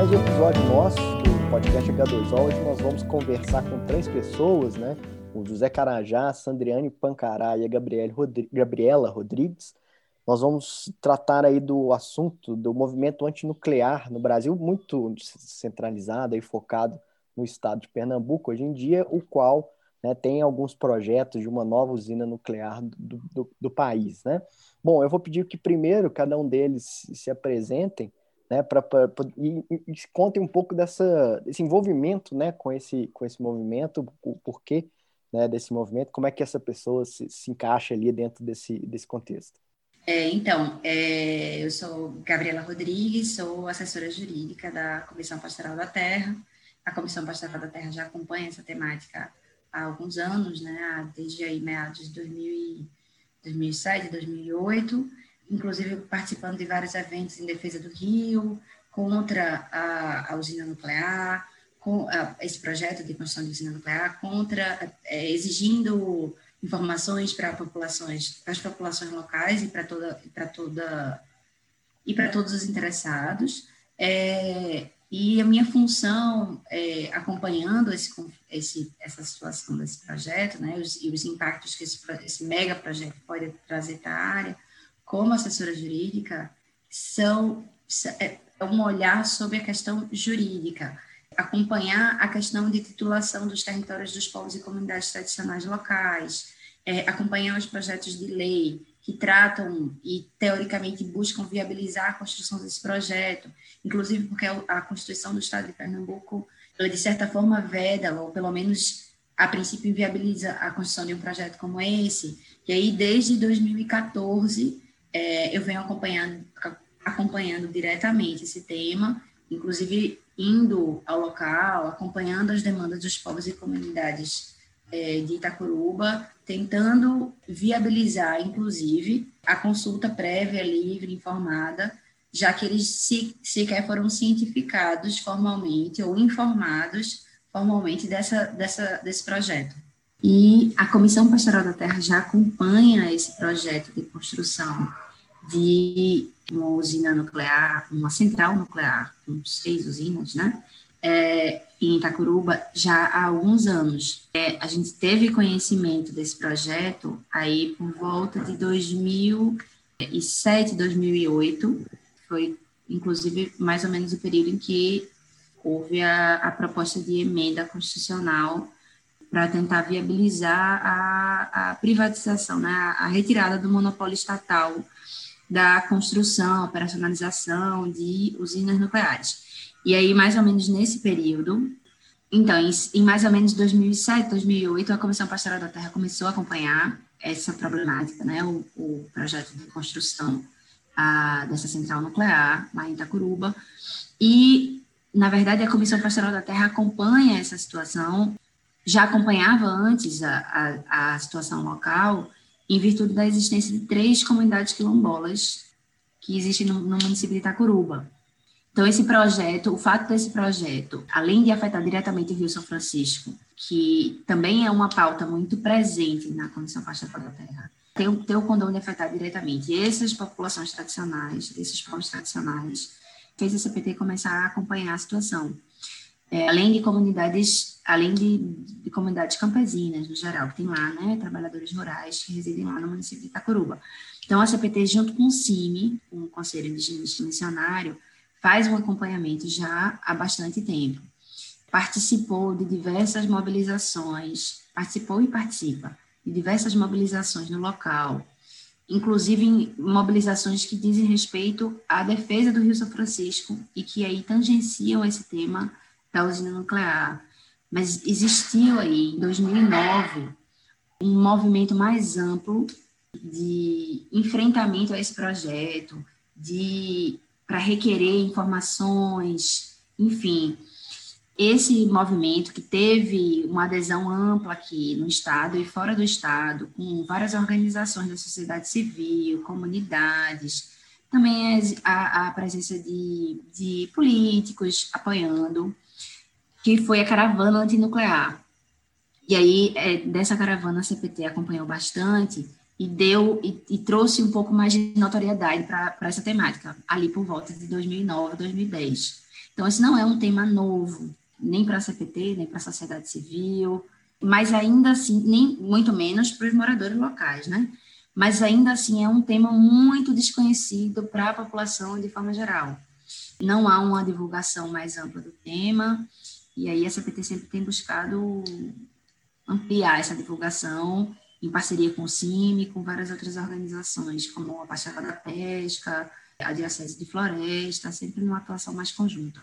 mais um episódio nosso do podcast H2O. Hoje nós vamos conversar com três pessoas, né? O José Carajá, Sandriane Pancará e a Gabriela, Rodri Gabriela Rodrigues. Nós vamos tratar aí do assunto do movimento antinuclear no Brasil, muito centralizado e focado no estado de Pernambuco hoje em dia, o qual né, tem alguns projetos de uma nova usina nuclear do, do, do, país. Né? Bom, eu vou pedir que primeiro cada um deles se apresentem né, pra, e, contem um pouco dessa, desse envolvimento né, com, esse, com esse movimento, o porquê né, desse movimento, como é que essa pessoa se, se encaixa ali dentro desse, desse contexto. É, então, é, eu sou Gabriela Rodrigues, sou assessora jurídica da Comissão Pastoral da Terra. A Comissão Pastoral da Terra já acompanha essa temática há alguns anos, né, desde aí meados de 2000 2007, 2008, inclusive participando de vários eventos em defesa do Rio, contra a, a usina nuclear, com a, esse projeto de construção de usina nuclear, contra, é, exigindo informações para populações, as populações locais e para toda, para toda e para todos os interessados. É, e a minha função, é, acompanhando esse, esse, essa situação desse projeto, né, os, e os impactos que esse, esse mega projeto pode trazer para a área, como assessora jurídica, são é, é um olhar sobre a questão jurídica, acompanhar a questão de titulação dos territórios dos povos e comunidades tradicionais locais, é, acompanhar os projetos de lei, que tratam e, teoricamente, buscam viabilizar a construção desse projeto, inclusive porque a Constituição do Estado de Pernambuco, ela, de certa forma, veda, ou pelo menos, a princípio, inviabiliza a construção de um projeto como esse. E aí, desde 2014, é, eu venho acompanhando, acompanhando diretamente esse tema, inclusive indo ao local, acompanhando as demandas dos povos e comunidades é, de Itacuruba, tentando viabilizar, inclusive, a consulta prévia, livre, informada, já que eles se, sequer foram cientificados formalmente ou informados formalmente dessa, dessa, desse projeto. E a Comissão Pastoral da Terra já acompanha esse projeto de construção de uma usina nuclear, uma central nuclear, com seis usinas, né? É, em Itacuruba já há alguns anos. É, a gente teve conhecimento desse projeto aí por volta de 2007, 2008, foi inclusive mais ou menos o período em que houve a, a proposta de emenda constitucional para tentar viabilizar a, a privatização, né, a retirada do monopólio estatal da construção, operacionalização de usinas nucleares. E aí, mais ou menos nesse período, então, em, em, mais ou menos 2007, 2008, a Comissão Pastoral da Terra começou a acompanhar essa problemática, né, o, o projeto de construção a, dessa central nuclear lá em Itacuruba, e, na verdade, a Comissão Pastoral da Terra acompanha essa situação, já acompanhava antes a, a, a situação local, em virtude da existência de três comunidades quilombolas que existem no, no município de Itacuruba. Então, esse projeto, o fato desse projeto, além de afetar diretamente o Rio São Francisco, que também é uma pauta muito presente na Comissão Pastoral da Terra, tem, o, tem o condão de afetar diretamente essas populações tradicionais, esses povos tradicionais, fez a CPT começar a acompanhar a situação. É, além de comunidades, além de, de, comunidades campesinas, no geral, que tem lá, né, trabalhadores rurais que residem lá no município de Itacuruba. Então, a CPT, junto com o CIMI, o Conselho Indigenista Missionário, faz um acompanhamento já há bastante tempo. Participou de diversas mobilizações, participou e participa de diversas mobilizações no local, inclusive mobilizações que dizem respeito à defesa do Rio São Francisco e que aí tangenciam esse tema da usina nuclear. Mas existiu aí, em 2009, um movimento mais amplo de enfrentamento a esse projeto, de para requerer informações, enfim. Esse movimento que teve uma adesão ampla aqui no Estado e fora do Estado, com várias organizações da sociedade civil, comunidades, também a, a presença de, de políticos apoiando, que foi a caravana antinuclear. E aí, é, dessa caravana, a CPT acompanhou bastante, e deu e, e, trouxe um pouco mais de notoriedade para essa temática, ali por volta de 2009, 2010. Então, esse não é um tema novo, nem para a CPT, nem para a sociedade civil, mas ainda assim, nem muito menos para os moradores locais, né? Mas ainda assim é um tema muito desconhecido para a população de forma geral. Não há uma divulgação mais ampla do tema, e aí a CPT sempre tem buscado ampliar essa divulgação em parceria com o CIMI, com várias outras organizações, como a Baixada da Pesca, a Diocese de Floresta, sempre numa atuação mais conjunta.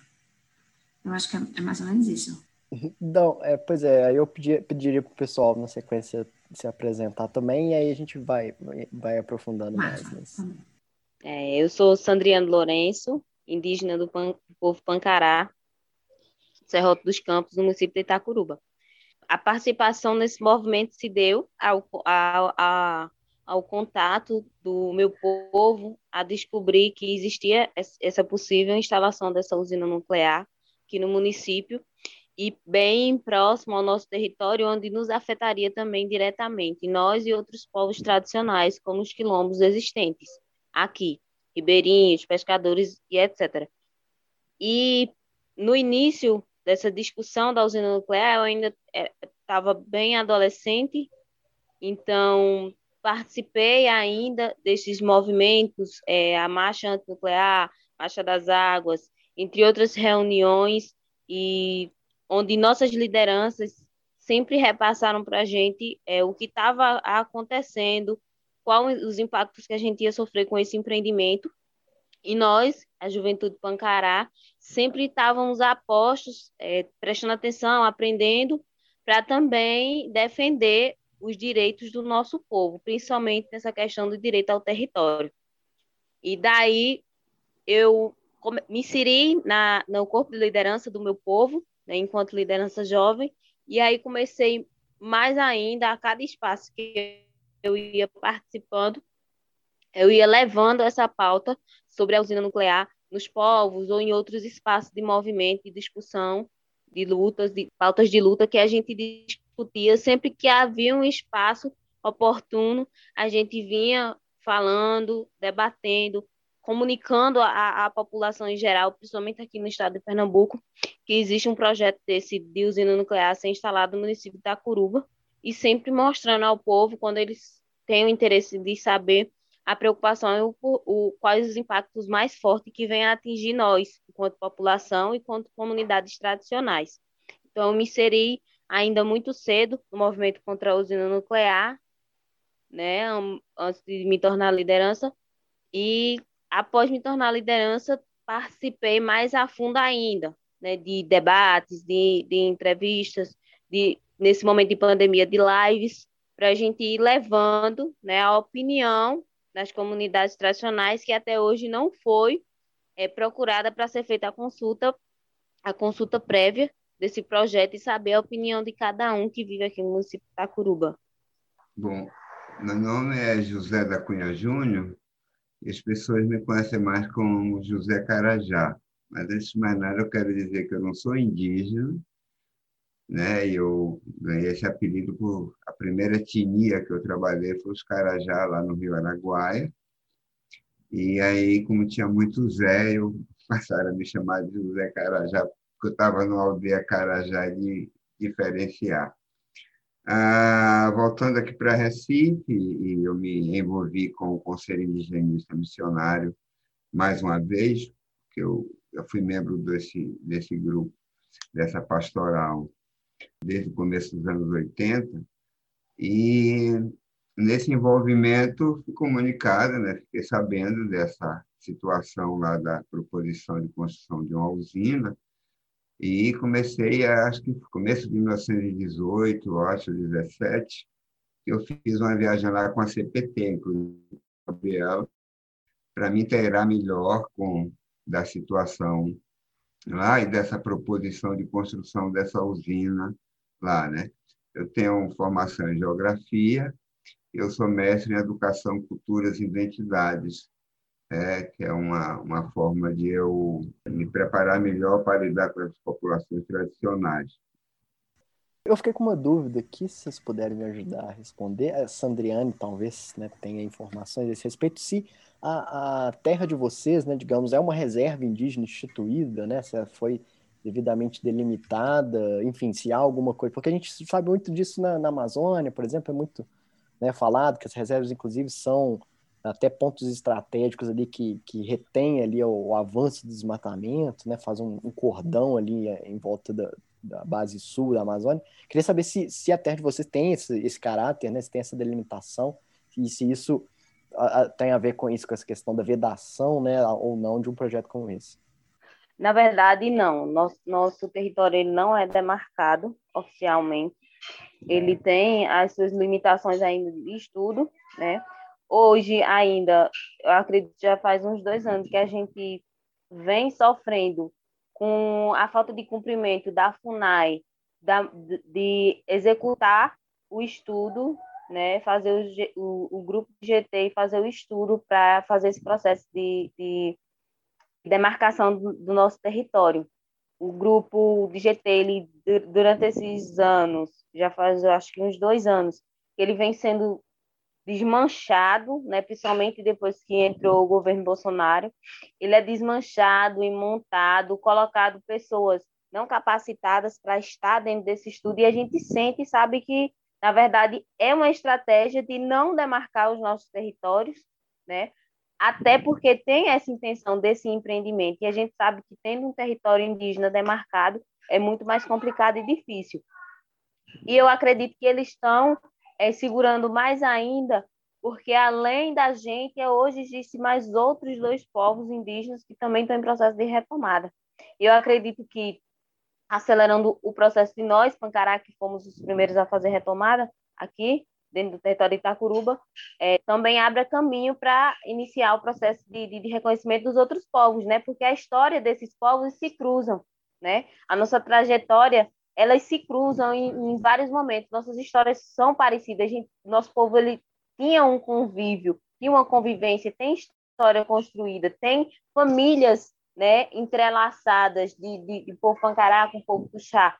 Eu acho que é, é mais ou menos isso. Não, é, pois é, aí eu pedi, pediria para o pessoal, na sequência, se apresentar também, e aí a gente vai, vai aprofundando mais. É, eu sou Sandriano Lourenço, indígena do, pan, do povo Pancará, Serrote dos Campos, no município de Itacuruba a participação nesse movimento se deu ao, ao, ao, ao contato do meu povo a descobrir que existia essa possível instalação dessa usina nuclear aqui no município e bem próximo ao nosso território, onde nos afetaria também diretamente, nós e outros povos tradicionais, como os quilombos existentes aqui, ribeirinhos, pescadores e etc. E no início dessa discussão da usina nuclear, eu ainda estava é, bem adolescente, então participei ainda desses movimentos, é, a Marcha Antinuclear, Marcha das Águas, entre outras reuniões, e onde nossas lideranças sempre repassaram para a gente é, o que estava acontecendo, quais os impactos que a gente ia sofrer com esse empreendimento. E nós, a Juventude Pancará, sempre estávamos a postos, é, prestando atenção, aprendendo, para também defender os direitos do nosso povo, principalmente nessa questão do direito ao território. E daí eu me inseri na, no corpo de liderança do meu povo, né, enquanto liderança jovem, e aí comecei mais ainda a cada espaço que eu ia participando, eu ia levando essa pauta sobre a usina nuclear nos povos ou em outros espaços de movimento e discussão de lutas, de pautas de luta que a gente discutia sempre que havia um espaço oportuno, a gente vinha falando, debatendo, comunicando à, população em geral, principalmente aqui no estado de Pernambuco, que existe um projeto desse de usina nuclear ser instalado no município de Itacuruba, e sempre mostrando ao povo, quando eles têm o interesse de saber a preocupação é o, o, quais os impactos mais fortes que vêm a atingir nós, enquanto população e enquanto comunidades tradicionais. Então, eu me inseri ainda muito cedo no movimento contra a usina nuclear, né, antes de me tornar liderança, e após me tornar liderança, participei mais a fundo ainda, né, de debates, de, de entrevistas, de, nesse momento de pandemia, de lives, para a gente ir levando né, a opinião nas comunidades tradicionais que até hoje não foi é, procurada para ser feita a consulta, a consulta prévia desse projeto e saber a opinião de cada um que vive aqui no município de Itacuruba. Bom, meu nome é José da Cunha Júnior e as pessoas me conhecem mais como José Carajá. Mas antes de mais nada, eu quero dizer que eu não sou indígena, né? Eu ganhei esse apelido por a primeira etnia que eu trabalhei foi os Carajá lá no Rio Araguaia. E aí, como tinha muito Zé, eu passaram a me chamar de José Carajá, porque eu estava no aldeia Carajá de diferenciar. Ah, voltando aqui para Recife, e eu me envolvi com o Conselho Indigenista Missionário mais uma vez, que eu, eu fui membro desse, desse grupo, dessa pastoral desde o começo dos anos 80, e nesse envolvimento fui comunicado, né, fiquei sabendo dessa situação lá da proposição de construção de uma usina, e comecei, acho que começo de 1918, acho, 17, eu fiz uma viagem lá com a CPT, inclusive, Gabriel, para me inteirar melhor com da situação lá e dessa proposição de construção dessa usina lá, né? Eu tenho formação em geografia, eu sou mestre em educação, culturas e identidades, é, que é uma, uma forma de eu me preparar melhor para lidar com as populações tradicionais. Eu fiquei com uma dúvida aqui, se vocês puderem me ajudar a responder. A Sandriane talvez né, tenha informações a esse respeito. Se a, a, terra de vocês, né, digamos, é uma reserva indígena instituída, né? Se foi devidamente delimitada, enfim, se há alguma coisa. Porque a gente sabe muito disso na, na Amazônia, por exemplo, é muito né, falado que as reservas, inclusive, são até pontos estratégicos ali que, que retém ali o, o avanço do desmatamento, né, faz um, um cordão ali é, em volta da, da, base sul da Amazônia. Queria saber se, se a terra de vocês tem esse, esse caráter, né, se tem essa delimitação, e se isso a, a, tem a ver com isso, com essa questão da vedação, né, ou não, de um projeto como esse. Na verdade, não. Nosso, nosso território ele não é demarcado oficialmente. Ele tem as suas limitações ainda de estudo, né? hoje ainda, eu acredito que já faz uns dois anos que a gente vem sofrendo com a falta de cumprimento da FUNAI da, de executar o estudo, né, fazer o, o, o grupo de GT fazer o estudo para fazer esse processo de, de demarcação do, do, nosso território. O grupo de GT, ele, durante esses anos, já faz acho que uns dois anos, ele vem sendo desmanchado, né, principalmente depois que entrou o governo Bolsonaro, ele é desmanchado e montado, colocado pessoas não capacitadas para estar dentro desse estudo, e a gente sente e sabe que, na verdade, é uma estratégia de não demarcar os nossos territórios, né, até porque tem essa intenção desse empreendimento, e a gente sabe que tendo um território indígena demarcado é muito mais complicado e difícil. E eu acredito que eles estão é, segurando mais ainda, porque além da gente, hoje existe mais outros dois povos indígenas que também estão em processo de retomada. Eu acredito que, acelerando o processo de nós, Pancará, que fomos os primeiros a fazer retomada aqui, dentro do território de Itacuruba, é, também abre caminho para iniciar o processo de, de, de, reconhecimento dos outros povos, né? Porque a história desses povos se cruzam, né? A nossa trajetória elas se cruzam em, em vários momentos. Nossas histórias são parecidas. Gente, nosso povo ele tinha um convívio, tinha uma convivência, tem história construída, tem famílias né, entrelaçadas de, de, de povo pancará com povo puxá.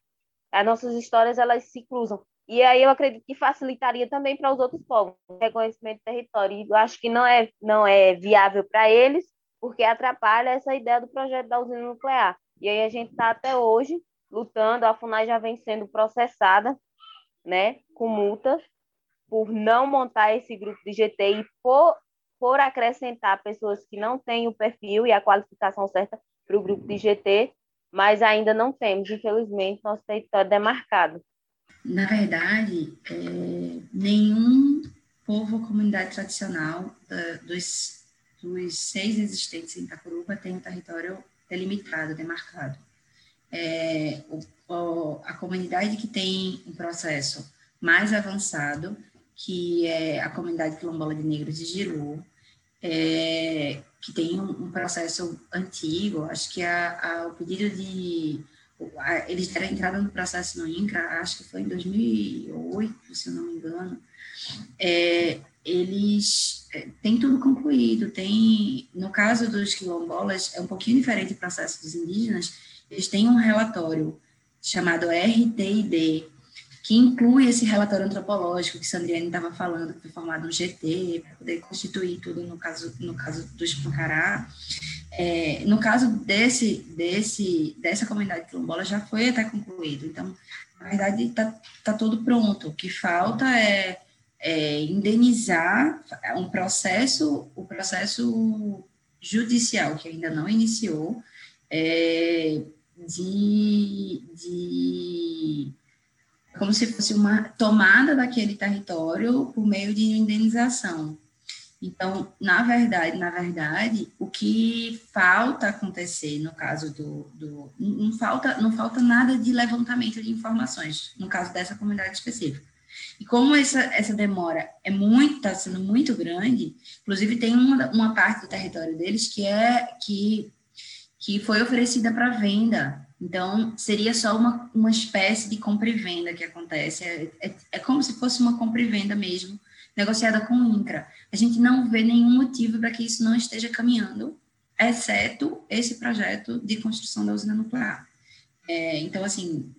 As nossas histórias elas se cruzam. E aí eu acredito que facilitaria também para os outros povos reconhecimento do território. E eu acho que não é, não é viável para eles, porque atrapalha essa ideia do projeto da usina nuclear. E aí a gente está até hoje lutando, a FUNAI já vem sendo processada, né, com multas, por não montar esse grupo de GT e por, por acrescentar pessoas que não têm o perfil e a qualificação certa para o grupo de GT, mas ainda não temos, infelizmente, nosso território demarcado. Na verdade, é, nenhum povo ou comunidade tradicional uh, dos, dos seis existentes em Itacuruba tem um território delimitado, demarcado é, o, a comunidade que tem um processo mais avançado, que é a comunidade quilombola de negros de Giru, é, que tem um, um, processo antigo, acho que a, a, o pedido de. A, eles deram entrada no processo no INCRA, acho que foi em 2008, se eu não me engano. É, eles é, têm tudo concluído. Tem, no caso dos quilombolas, é um pouquinho diferente o processo dos indígenas, eles têm um relatório chamado RTID, que inclui esse relatório antropológico que Sandriane estava falando, que foi formado um GT, para poder constituir tudo no caso, no caso do Espancará. É, no caso desse, desse, dessa comunidade quilombola, já foi até concluído. Então, na verdade, está tá tudo pronto. O que falta é, é indenizar um processo, o processo judicial, que ainda não iniciou, é, de, de como se fosse uma tomada daquele território por meio de indenização. Então, na verdade, na verdade, o que falta acontecer no caso do, do não falta não falta nada de levantamento de informações no caso dessa comunidade específica. E como essa, essa demora é muito está sendo muito grande, inclusive tem uma, uma parte do território deles que é que que foi oferecida para venda. Então, seria só uma, uma espécie de compra e venda que acontece. É, é, é como se fosse uma compra e venda mesmo, negociada com o INCRA. A gente não vê nenhum motivo para que isso não esteja caminhando, exceto esse projeto de construção da usina nuclear. É, então, assim,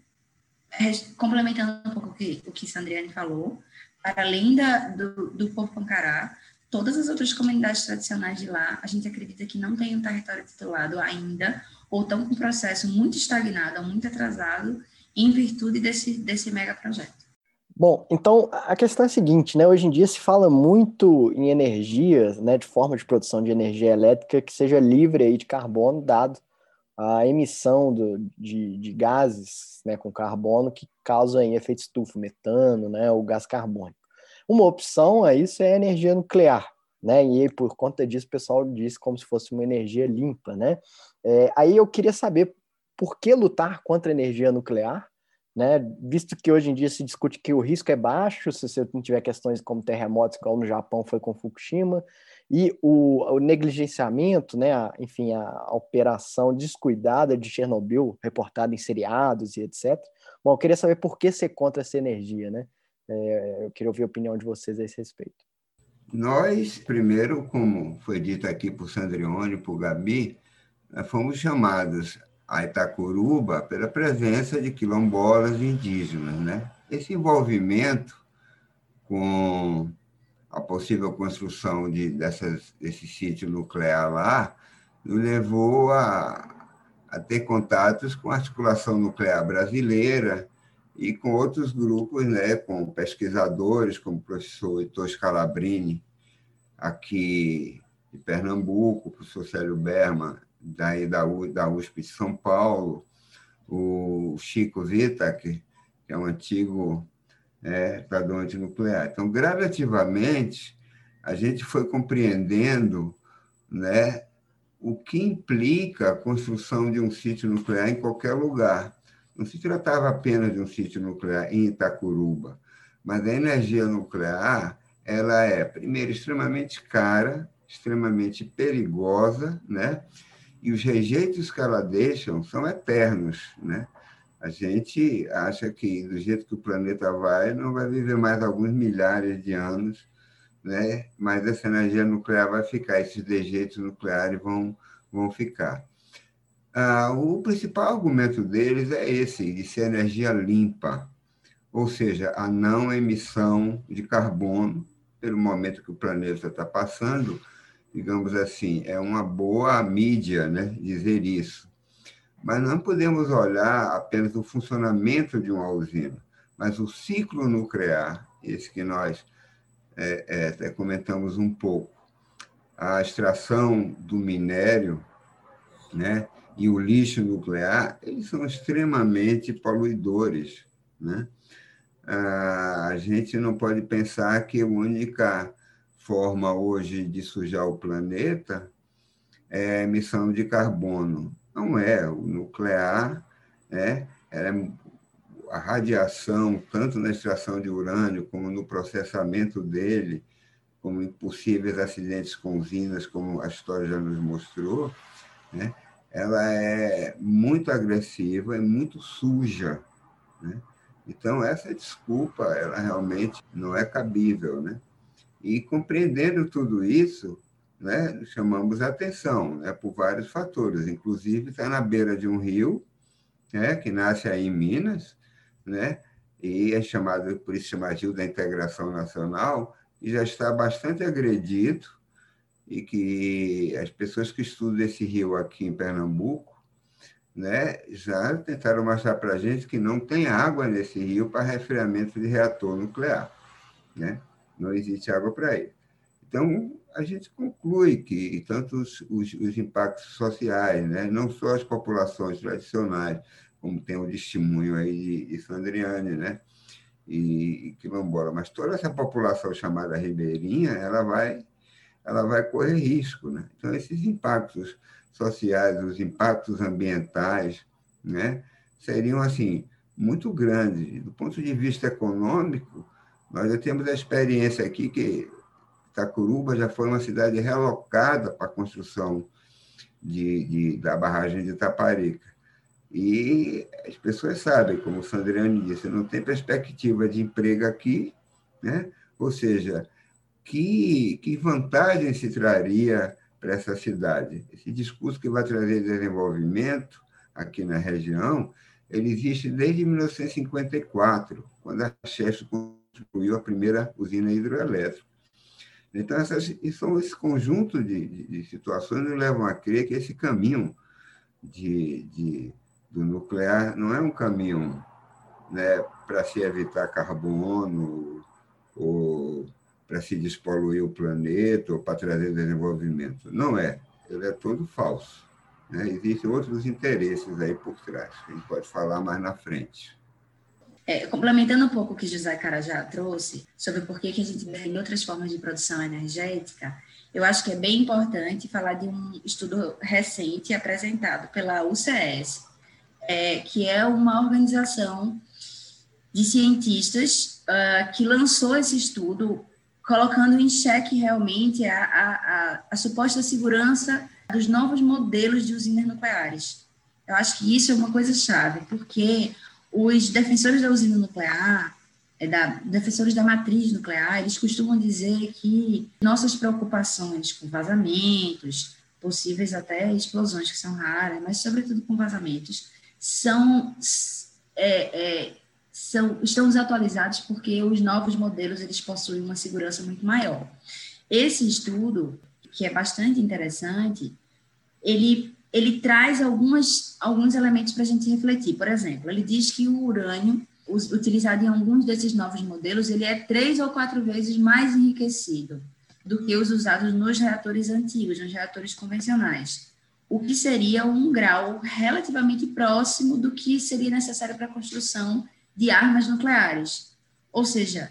complementando um pouco o que, o que Sandriane falou, para além da, do, do povo Pancará, todas as outras comunidades tradicionais de lá, a gente acredita que não tem um território titulado ainda, ou estão com um processo muito estagnado, muito atrasado, em virtude desse, desse mega projeto. Bom, então a questão é a seguinte, né? Hoje em dia se fala muito em energias, né, de forma de produção de energia elétrica que seja livre aí de carbono, dado a emissão do, de, de gases né, com carbono que causam efeito estufa, metano, né, o gás carbônico. Uma opção a isso é a energia nuclear, né? E aí, por conta disso, o pessoal diz como se fosse uma energia limpa, né? É, aí eu queria saber por que lutar contra a energia nuclear, né? Visto que hoje em dia se discute que o risco é baixo, se você não tiver questões como terremotos, igual no Japão foi com Fukushima, e o, o negligenciamento, né? A, enfim, a, a, operação descuidada de Chernobyl, reportada em seriados e etc. Bom, eu queria saber por que ser contra essa energia, né? É, eu queria ouvir a opinião de vocês a esse respeito. Nós, primeiro, como foi dito aqui por Sandrione, por Gabi, fomos chamados a Itacuruba pela presença de quilombolas indígenas. Né? Esse envolvimento com a possível construção de, dessas, desse sítio nuclear lá nos levou a, a ter contatos com a articulação nuclear brasileira e com outros grupos, né, com pesquisadores, como o professor Heitor Scalabrini, aqui de Pernambuco, o professor Célio Berman, daí da, da USP de São Paulo, o Chico Vitak, que é um antigo é, nuclear. Então, gradativamente, a gente foi compreendendo né, o que implica a construção de um sítio nuclear em qualquer lugar. Não se tratava apenas de um sítio nuclear em Itacuruba, mas a energia nuclear ela é, primeiro, extremamente cara, extremamente perigosa, né? e os rejeitos que ela deixa são eternos, né? A gente acha que do jeito que o planeta vai, não vai viver mais alguns milhares de anos, né? Mas essa energia nuclear vai ficar, esses rejeitos nucleares vão vão ficar. Ah, o principal argumento deles é esse, de ser energia limpa, ou seja, a não emissão de carbono pelo momento que o planeta está passando, digamos assim, é uma boa mídia né, dizer isso. Mas não podemos olhar apenas o funcionamento de uma usina, mas o ciclo nuclear, esse que nós é, é, até comentamos um pouco, a extração do minério né, e o lixo nuclear, eles são extremamente poluidores. Né? Ah, a gente não pode pensar que a única forma hoje de sujar o planeta é a emissão de carbono. Não é. O nuclear é, é a radiação, tanto na extração de urânio como no processamento dele, como em possíveis acidentes com usinas, como a história já nos mostrou, né? Ela é muito agressiva, é muito suja. Né? Então, essa desculpa, ela realmente não é cabível. Né? E compreendendo tudo isso, né, chamamos a atenção né, por vários fatores, inclusive está na beira de um rio, né, que nasce aí em Minas, né, e é chamado, por isso chama Rio da Integração Nacional, e já está bastante agredido, e que as pessoas que estudam esse rio aqui em Pernambuco, né, já tentaram mostrar para a gente que não tem água nesse rio para resfriamento de reator nuclear. Né? não existe água para ele. Então, a gente conclui que tanto os, os, os, impactos sociais, né, não só as populações tradicionais, como tem o testemunho aí de, de Sandriane, né, e, e quilombola, mas toda essa população chamada ribeirinha, ela vai, ela vai correr risco, né? Então esses impactos sociais, os impactos ambientais, né, seriam assim muito grandes do ponto de vista econômico nós já temos a experiência aqui que Itacuruba já foi uma cidade relocada para a construção de, de, da barragem de Itaparica. E as pessoas sabem, como o Sandriane disse, não tem perspectiva de emprego aqui, né? ou seja, que, que vantagem se traria para essa cidade? Esse discurso que vai trazer desenvolvimento aqui na região ele existe desde 1954, quando a Chesf construiu a primeira usina hidroelétrica. Então, essas, são esse conjunto de, de, de, situações que levam a crer que esse caminho de, de do nuclear não é um caminho né, para se evitar carbono ou para se despoluir o planeta ou para trazer desenvolvimento. Não é. Ele é todo falso. Né? Existem outros interesses aí por trás, que a gente pode falar mais na frente. É, complementando um pouco o que José Carajá trouxe sobre por que a gente tem outras formas de produção energética, eu acho que é bem importante falar de um estudo recente apresentado pela UCS, é, que é uma organização de cientistas uh, que lançou esse estudo colocando em xeque realmente a, a, a, a suposta segurança dos novos modelos de usinas nucleares. Eu acho que isso é uma coisa chave, porque os defensores da usina nuclear, é da, defensores da matriz nuclear, eles costumam dizer que nossas preocupações com vazamentos, possíveis até explosões que são raras, mas sobretudo com vazamentos, são, é, é, são estão desatualizados porque os novos modelos eles possuem uma segurança muito maior. Esse estudo que é bastante interessante, ele, ele traz algumas, alguns elementos para a gente refletir. Por exemplo, ele diz que o urânio utilizado em alguns desses novos modelos, ele é três ou quatro vezes mais enriquecido do que os usados nos reatores antigos, nos reatores convencionais, o que seria um grau relativamente próximo do que seria necessário para a construção de armas nucleares. Ou seja,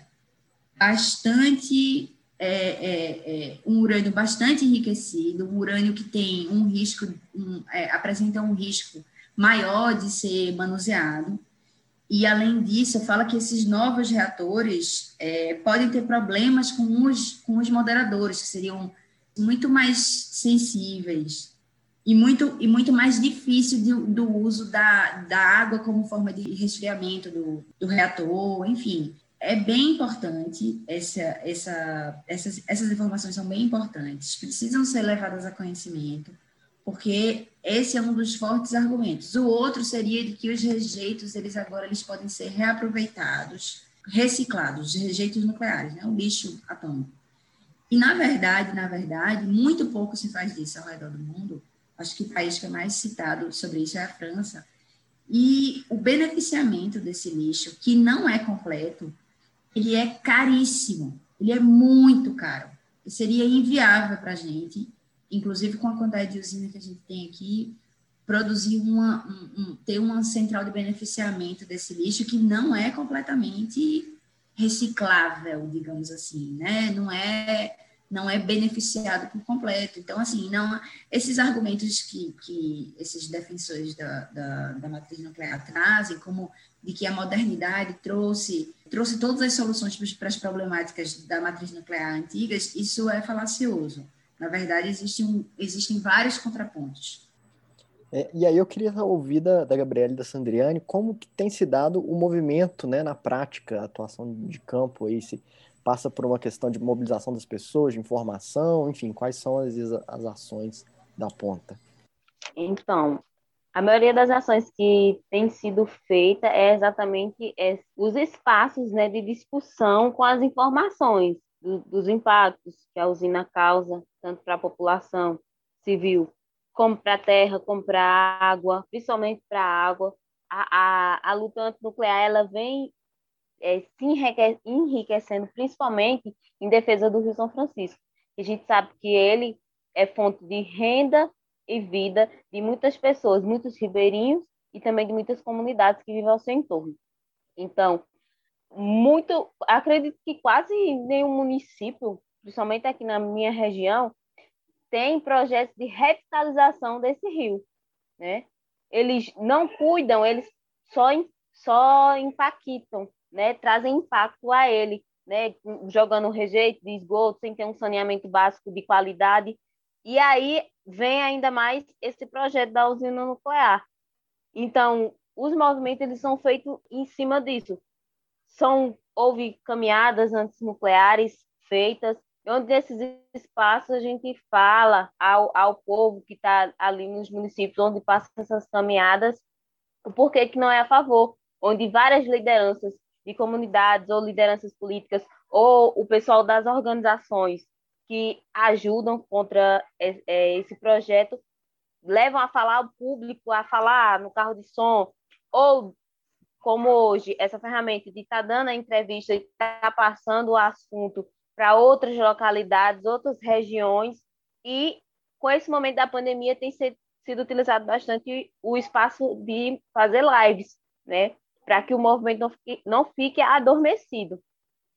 bastante é, é, é, um urânio bastante enriquecido, um urânio que tem um risco, um, é, apresenta um risco maior de ser manuseado. E, além disso, fala que esses novos reatores é, podem ter problemas com os, com os moderadores, que seriam muito mais sensíveis e muito, e muito mais difícil de, do uso da, da água como forma de resfriamento do, do reator, enfim é bem importante, essa, essa, essas, essas informações são bem importantes, precisam ser levadas a conhecimento, porque esse é um dos fortes argumentos. O outro seria de que os rejeitos, eles agora eles podem ser reaproveitados, reciclados, rejeitos nucleares, né? o lixo atômico. E, na verdade, na verdade, muito pouco se faz disso ao redor do mundo. Acho que o país que é mais citado sobre isso é a França. E o beneficiamento desse lixo, que não é completo, ele é caríssimo, ele é muito caro. E seria inviável para a gente, inclusive com a quantidade de usina que a gente tem aqui, produzir uma, um, um, ter uma central de beneficiamento desse lixo que não é completamente reciclável, digamos assim, né? Não é não é beneficiado por completo. Então, assim, não esses argumentos que, que esses defensores da, da, da matriz nuclear trazem, como de que a modernidade trouxe trouxe todas as soluções para as problemáticas da matriz nuclear antigas, isso é falacioso. Na verdade, existem, existem vários contrapontos. É, e aí eu queria ouvir da, da Gabriela e da Sandriane como que tem se dado o movimento, né, na prática, a atuação de campo aí, se passa por uma questão de mobilização das pessoas, de informação, enfim, quais são as, as ações da ponta? Então, a maioria das ações que tem sido feita é exatamente é, os espaços né, de discussão com as informações do, dos impactos que a usina causa, tanto para a população civil, como para a terra, como para a água, principalmente para a água. A, a, a luta antinuclear ela vem é, se enriquecendo, principalmente em defesa do Rio São Francisco. A gente sabe que ele é fonte de renda e vida de muitas pessoas, muitos ribeirinhos e também de muitas comunidades que vivem ao seu entorno. Então, muito, acredito que quase nenhum município, principalmente aqui na minha região, tem projetos de revitalização desse rio, né? Eles não cuidam, eles só só impactam, né? Trazem impacto a ele, né? Jogando rejeito de esgoto sem ter um saneamento básico de qualidade. E aí vem ainda mais esse projeto da usina nuclear. Então, os movimentos eles são feitos em cima disso. São houve caminhadas antinucleares feitas, onde nesses espaços a gente fala ao, ao povo que está ali nos municípios onde passam essas caminhadas o porquê que não é a favor, onde várias lideranças de comunidades ou lideranças políticas ou o pessoal das organizações que ajudam contra é, esse projeto levam a falar ao público, a falar no carro de som, ou como hoje, essa ferramenta de estar tá dando a entrevista e estar tá passando o assunto para outras localidades, outras regiões, e com esse momento da pandemia tem sido utilizado bastante o espaço de fazer lives, né, para que o movimento não fique, não fique adormecido.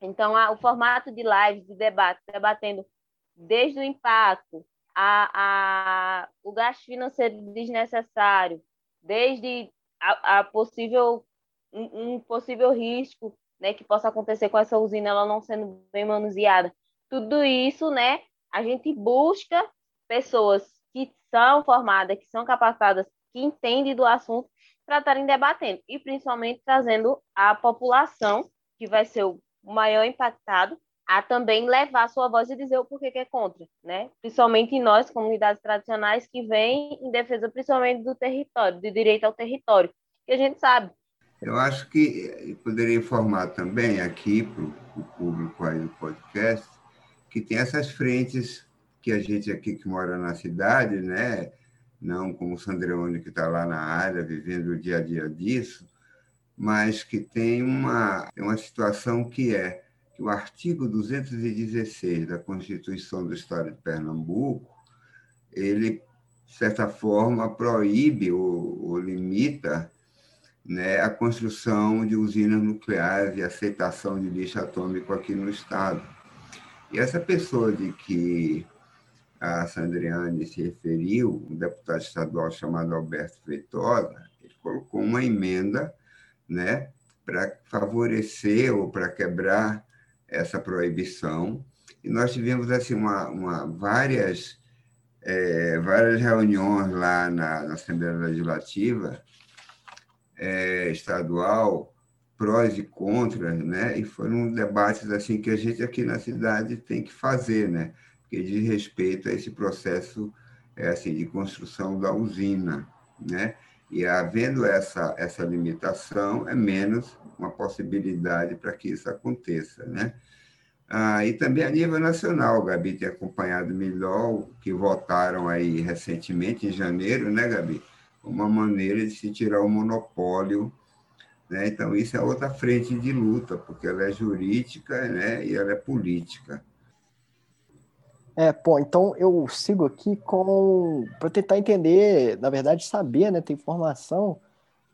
Então, a, o formato de lives, de debate, debatendo desde o impacto, a, a, o gasto financeiro desnecessário, desde a, a possível um, um, possível risco né, que possa acontecer com essa usina ela não sendo bem manuseada. Tudo isso, né, a gente busca pessoas que são formadas, que são capacitadas, que entendem do assunto para estarem debatendo e principalmente trazendo a população, que vai ser o maior impactado, a também levar a sua voz e dizer o porquê que é contra, né? Principalmente nós, comunidades tradicionais, que vêm em defesa principalmente do território, do direito ao território, que a gente sabe. Eu acho que poderia informar também aqui para o público aí do podcast que tem essas frentes que a gente aqui que mora na cidade, né? Não como o Sandreone que está lá na área, vivendo o dia a dia disso, mas que tem uma, uma situação que é que o artigo 216 da Constituição do Estado de Pernambuco, ele, de certa forma, proíbe ou, ou limita né, a construção de usinas nucleares e aceitação de lixo atômico aqui no Estado. E essa pessoa de que a Sandriane se referiu, um deputado estadual chamado Alberto Feitosa, ele colocou uma emenda né, para favorecer ou para quebrar essa proibição. E nós tivemos assim uma, uma várias é, várias reuniões lá na, na Assembleia Legislativa é, estadual, prós e contras, né? E foram debates assim que a gente aqui na cidade tem que fazer, né? Que diz respeito a esse processo é, assim de construção da usina, né? E havendo essa essa limitação, é menos uma possibilidade para que isso aconteça, né? Ah, e também a nível nacional, Gabi tem acompanhado melhor que votaram aí recentemente, em janeiro, né, Gabi? Uma maneira de se tirar o monopólio. Né? Então, isso é outra frente de luta, porque ela é jurídica né? e ela é política. É, pô, então eu sigo aqui com para tentar entender, na verdade, saber, né, ter informação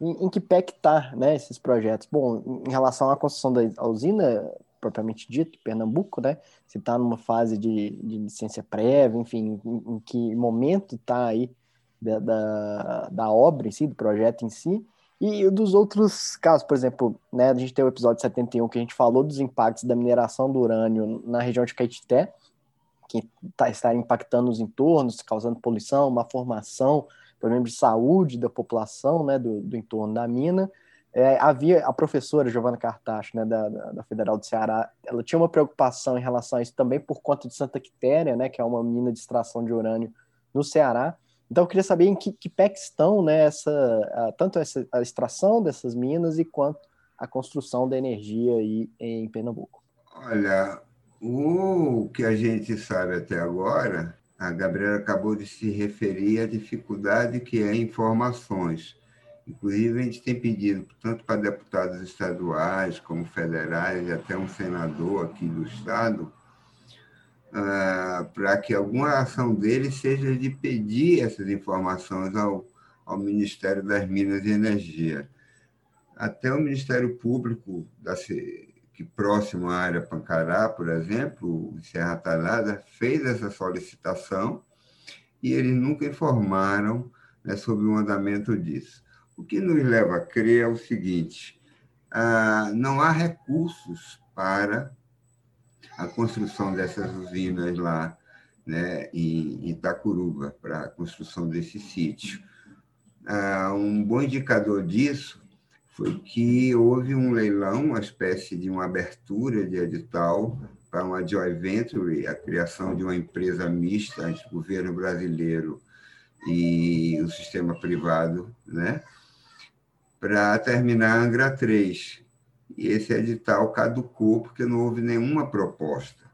em, em que pé que tá, né, esses projetos. Bom, em relação à construção da usina, propriamente dito, Pernambuco, né? Se está numa fase de, de licença prévia, enfim, em, em que momento está aí da, da, da, obra em si, do projeto em si, e dos outros casos, por exemplo, né, a gente tem o episódio 71 que a gente falou dos impactos da mineração do urânio na região de Caetité, que tá, está impactando os entornos, causando poluição, uma formação, problemas de saúde da população, né, do, do entorno da mina, é, havia a professora Giovana Cartacho, né, da, da, Federal do Ceará, ela tinha uma preocupação em relação a isso também por conta de Santa Quitéria, né, que é uma mina de extração de urânio no Ceará. Então, eu queria saber em que, que pé que estão né, essa, a, tanto essa, a extração dessas minas e quanto a construção da energia aí em Pernambuco. Olha, o que a gente sabe até agora, a Gabriela acabou de se referir à dificuldade que é informações Inclusive, a gente tem pedido, tanto para deputados estaduais como federais, e até um senador aqui do Estado, uh, para que alguma ação dele seja de pedir essas informações ao, ao Ministério das Minas e Energia. Até o Ministério Público, da, que próximo à área Pancará, por exemplo, o Serra Talhada, fez essa solicitação e eles nunca informaram né, sobre o andamento disso. O que nos leva a crer é o seguinte: ah, não há recursos para a construção dessas usinas lá né, em Itacuruba, para a construção desse sítio. Ah, um bom indicador disso foi que houve um leilão, uma espécie de uma abertura de edital para uma joint venture, a criação de uma empresa mista entre o governo brasileiro e o sistema privado, né? para terminar Angra 3. E esse edital caducou porque não houve nenhuma proposta.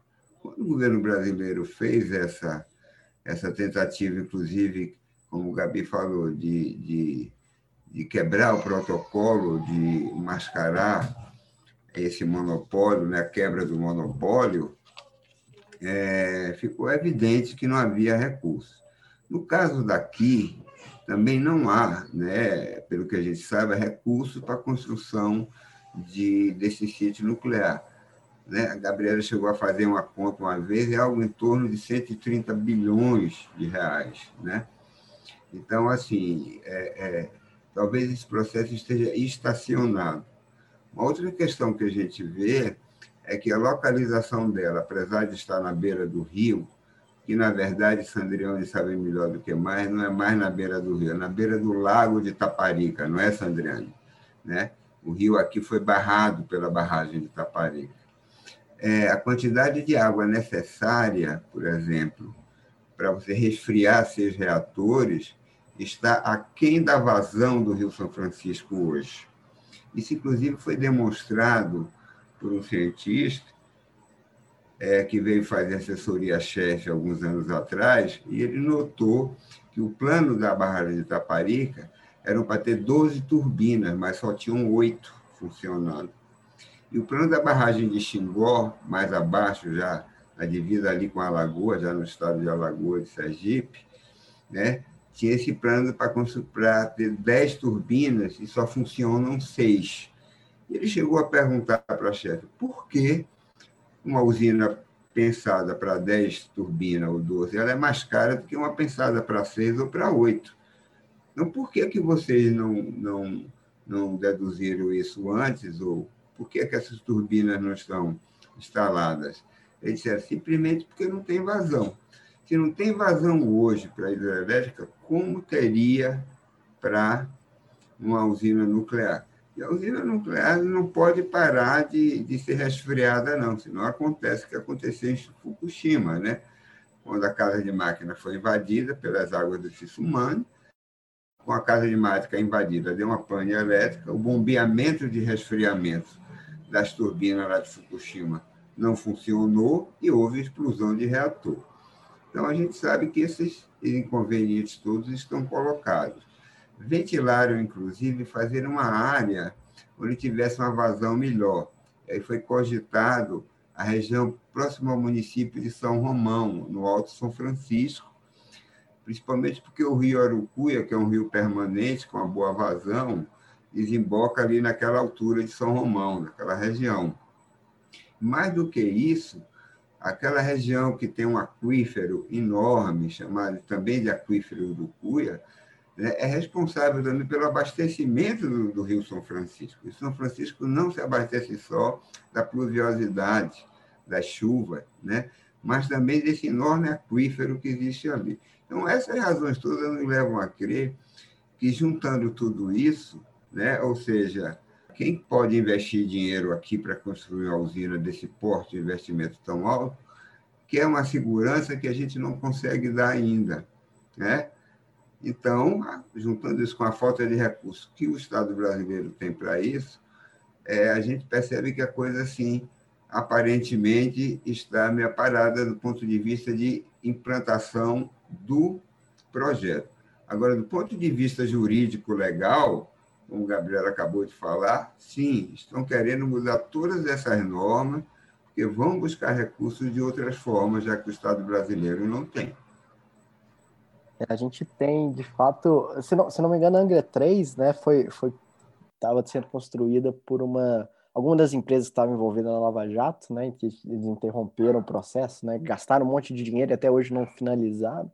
Quando o governo brasileiro fez essa, essa tentativa, inclusive, como o Gabi falou, de, de, de quebrar o protocolo, de mascarar esse monopólio, né, a quebra do monopólio, é, ficou evidente que não havia recurso. No caso daqui, também não há, né, pelo que a gente sabe, recurso para a construção de, desse sítio nuclear. Né? A Gabriela chegou a fazer uma conta uma vez, é algo em torno de 130 bilhões de reais. Né? Então, assim, é, é, talvez esse processo esteja estacionado. Uma outra questão que a gente vê é que a localização dela, apesar de estar na beira do rio, que na verdade Sandrione sabe melhor do que mais, não é mais na beira do rio, é na beira do lago de Taparica, não é Sandriane, né? O rio aqui foi barrado pela barragem de Taparica. É, a quantidade de água necessária, por exemplo, para você resfriar seus reatores, está aquém da vazão do Rio São Francisco hoje. Isso, inclusive, foi demonstrado por um cientista é, que veio fazer assessoria-chefe alguns anos atrás, e ele notou que o plano da barragem de Taparica eram para ter 12 turbinas, mas só tinham oito funcionando. E o plano da barragem de Xingó, mais abaixo, já na divisa ali com Alagoas, já no estado de Alagoas, de Sergipe, né, tinha esse plano para ter 10 turbinas e só funcionam seis. Ele chegou a perguntar para a chefe por que uma usina pensada para 10 turbinas ou 12 ela é mais cara do que uma pensada para 6 ou para 8. Então, por que, que vocês não, não, não deduziram isso antes? Ou por que, que essas turbinas não estão instaladas? Ele disse, simplesmente porque não tem vazão. Se não tem vazão hoje para a hidrelétrica, como teria para uma usina nuclear? E a usina nuclear não pode parar de, de ser resfriada, não, senão acontece o que aconteceu em Fukushima, né? quando a casa de máquina foi invadida pelas águas do Tsumani, com a casa de máquina invadida, deu uma pane elétrica, o bombeamento de resfriamento das turbinas lá de Fukushima não funcionou e houve explosão de reator. Então, a gente sabe que esses inconvenientes todos estão colocados. Ventilaram, inclusive, fazer uma área onde tivesse uma vazão melhor. Aí foi cogitado a região próxima ao município de São Romão, no Alto São Francisco, principalmente porque o rio Arucuia, que é um rio permanente, com uma boa vazão, desemboca ali naquela altura de São Romão, naquela região. Mais do que isso, aquela região que tem um aquífero enorme, chamado também de aquífero do né, é responsável também pelo abastecimento do, do, Rio São Francisco. E São Francisco não se abastece só da pluviosidade, da chuva, né, mas também desse enorme aquífero que existe ali. Então, essas razões todas nos levam a crer que, juntando tudo isso, né, ou seja, quem pode investir dinheiro aqui para construir uma usina desse porte de investimento tão alto, que é uma segurança que a gente não consegue dar ainda, né? Então, juntando isso com a falta de recursos que o Estado brasileiro tem para isso, é, a gente percebe que a coisa, assim, aparentemente está meio parada do ponto de vista de implantação do projeto. Agora, do ponto de vista jurídico legal, como o Gabriel acabou de falar, sim, estão querendo mudar todas essas normas, porque vão buscar recursos de outras formas, já que o Estado brasileiro não tem. É, a gente tem, de fato, se não, se não me engano, a Angra 3 né, foi, foi, estava sendo construída por uma, alguma das empresas que estavam envolvidas na Lava Jato, né, que eles interromperam o processo, né, gastaram um monte de dinheiro e até hoje não finalizaram.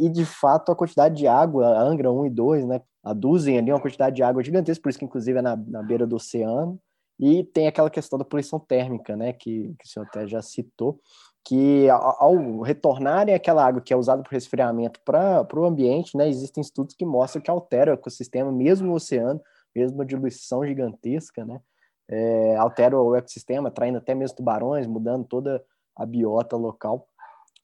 E, de fato, a quantidade de água, a Angra 1 e 2, né, aduzem ali uma quantidade de água gigantesca, por isso que inclusive é na, na beira do oceano, e tem aquela questão da poluição térmica, né, que, que o senhor até já citou, que ao, retornarem aquela água que é usada para resfriamento para o ambiente, né, existem estudos que mostram que altera o ecossistema, mesmo o oceano, mesmo uma diluição gigantesca, né, é, altera o ecossistema, traindo até mesmo tubarões, mudando toda a biota local.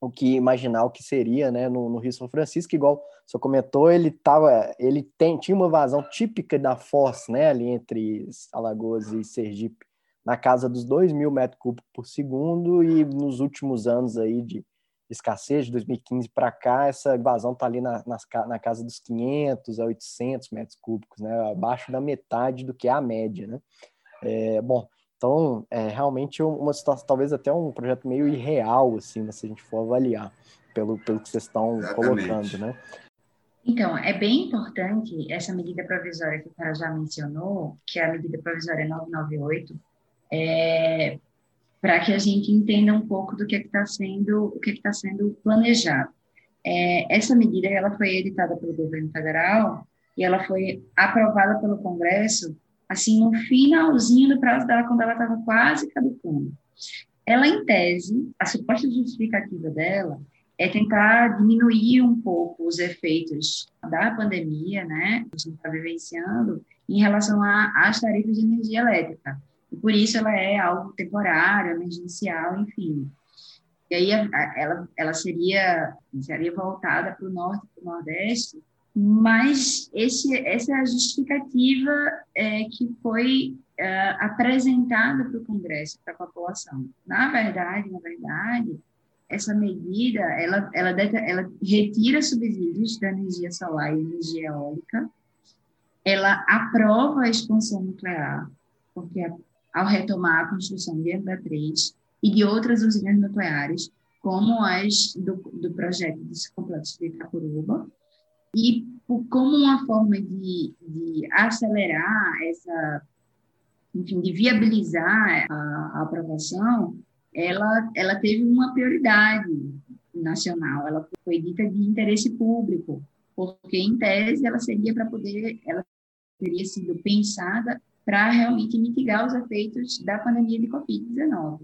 O que imaginar o que seria, né, no, no Rio São Francisco, igual você comentou, ele tava, ele tem, tinha uma vazão típica da foz, né, ali entre Alagoas e Sergipe, na casa dos 2 mil metros cúbicos por segundo, e nos últimos anos aí de escassez, de 2015 para cá, essa vazão está ali na, na casa dos 500 a 800 metros cúbicos, né, abaixo da metade do que é a média, né. É, bom, então, é realmente uma situação, talvez até um projeto meio irreal, assim, né, se a gente for avaliar, pelo, pelo que vocês estão Exatamente. colocando, né? Então, é bem importante essa medida provisória que o cara já mencionou, que é a medida provisória 998, é, para que a gente entenda um pouco do que é está sendo, o que é está sendo planejado. É, essa medida ela foi editada pelo governo federal e ela foi aprovada pelo Congresso assim no finalzinho do prazo dela quando ela estava quase caducando. Ela, em tese, a suposta justificativa dela é tentar diminuir um pouco os efeitos da pandemia, né, que a gente está vivenciando, em relação às tarifas de energia elétrica. E por isso ela é algo temporário, emergencial, enfim. E aí ela, ela seria, seria voltada para o norte para o nordeste, mas esse, essa é a justificativa é, que foi é, apresentada para o Congresso, para a população. Na verdade, na verdade, essa medida, ela, ela, ela retira subsídios da energia solar e energia eólica, ela aprova a expansão nuclear, porque ao retomar a construção de Angra 3 e de outras usinas nucleares, como as do, do projeto de complexo de Itacuruba, e como uma forma de, de acelerar essa, enfim, de viabilizar a, a aprovação, ela, ela teve uma prioridade nacional, ela foi dita de interesse público, porque em tese ela seria para poder, ela teria sido pensada para realmente mitigar os efeitos da pandemia de Covid-19.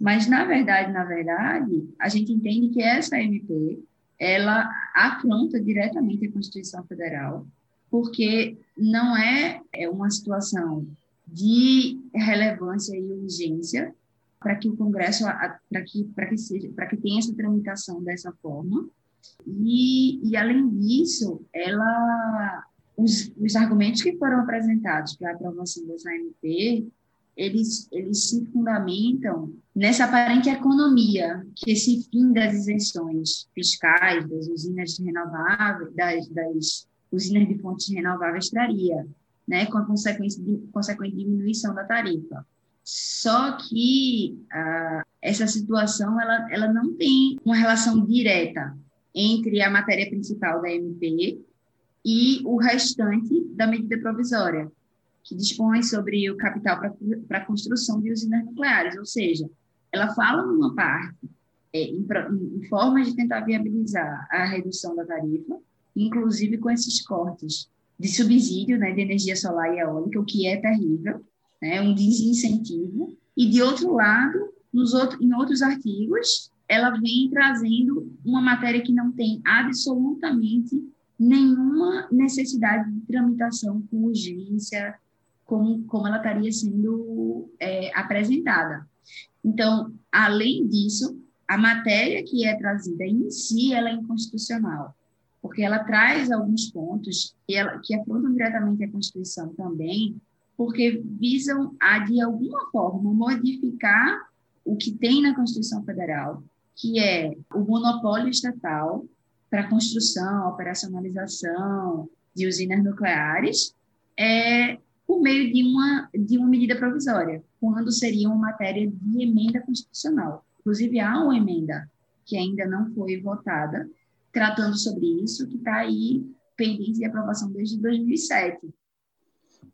Mas na verdade, na verdade, a gente entende que essa MP ela afronta diretamente a Constituição Federal, porque não é, é uma situação de relevância e urgência, para que o Congresso para que para que seja para que tenha essa tramitação dessa forma. E, e além disso ela os, os argumentos que foram apresentados para a aprovação dessa MP eles eles se fundamentam nessa aparente economia que esse fim das isenções fiscais das usinas renováveis das, das usinas de fontes renováveis traria né com a consequência de consequente diminuição da tarifa. Só que ah, essa situação ela, ela não tem uma relação direta entre a matéria principal da MP e o restante da medida provisória, que dispõe sobre o capital para a construção de usinas nucleares, ou seja, ela fala numa parte é, em, em formas de tentar viabilizar a redução da tarifa, inclusive com esses cortes de subsídio né, de energia solar e eólica, o que é terrível, né, um desincentivo, e de outro lado, nos outro, em outros artigos, ela vem trazendo uma matéria que não tem absolutamente nenhuma necessidade de tramitação com urgência, como, como ela estaria sendo é, apresentada. Então, além disso, a matéria que é trazida em si, ela é inconstitucional, porque ela traz alguns pontos que, ela, que afrontam diretamente a Constituição também, porque visam a, de alguma forma, modificar o que tem na Constituição Federal, que é o monopólio estatal para construção, operacionalização de usinas nucleares, é, por meio de uma, de uma medida provisória, quando seria uma matéria de emenda constitucional. Inclusive, há uma emenda que ainda não foi votada, tratando sobre isso, que está aí pendente de aprovação desde 2007.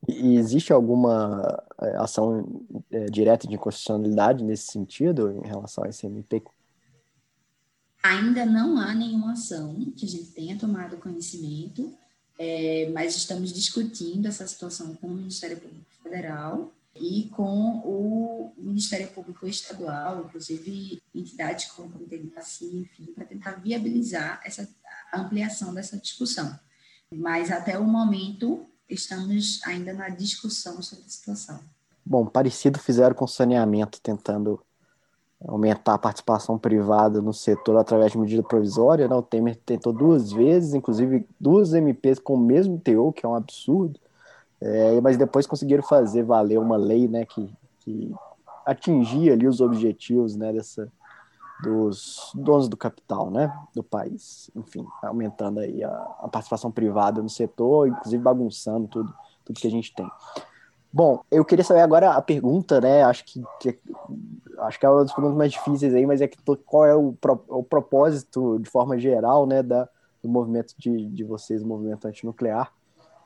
E existe alguma é, ação é, direta de inconstitucionalidade nesse sentido, em relação a esse MP? Ainda não há nenhuma ação que a gente tenha tomado conhecimento, é, mas estamos discutindo essa situação com o Ministério Público Federal e com o Ministério Público Estadual, inclusive entidades como o Comitê de enfim, para tentar viabilizar essa ampliação dessa discussão. Mas até o momento estamos ainda na discussão sobre a situação. Bom, parecido fizeram com saneamento, tentando aumentar a participação privada no setor através de medida provisória. Né? O Temer tentou duas vezes, inclusive duas MPs com o mesmo teor, que é um absurdo, é, mas depois conseguiram fazer valer uma lei né, que, que atingia ali os objetivos né, dessa, dos donos do capital né, do país. Enfim, aumentando aí a, a participação privada no setor, inclusive bagunçando tudo, tudo que a gente tem. Bom, eu queria saber agora a pergunta, né? Acho que, que acho que é uma das perguntas mais difíceis aí, mas é que qual é o, o propósito, de forma geral, né, da, do movimento de, de vocês, o movimento antinuclear,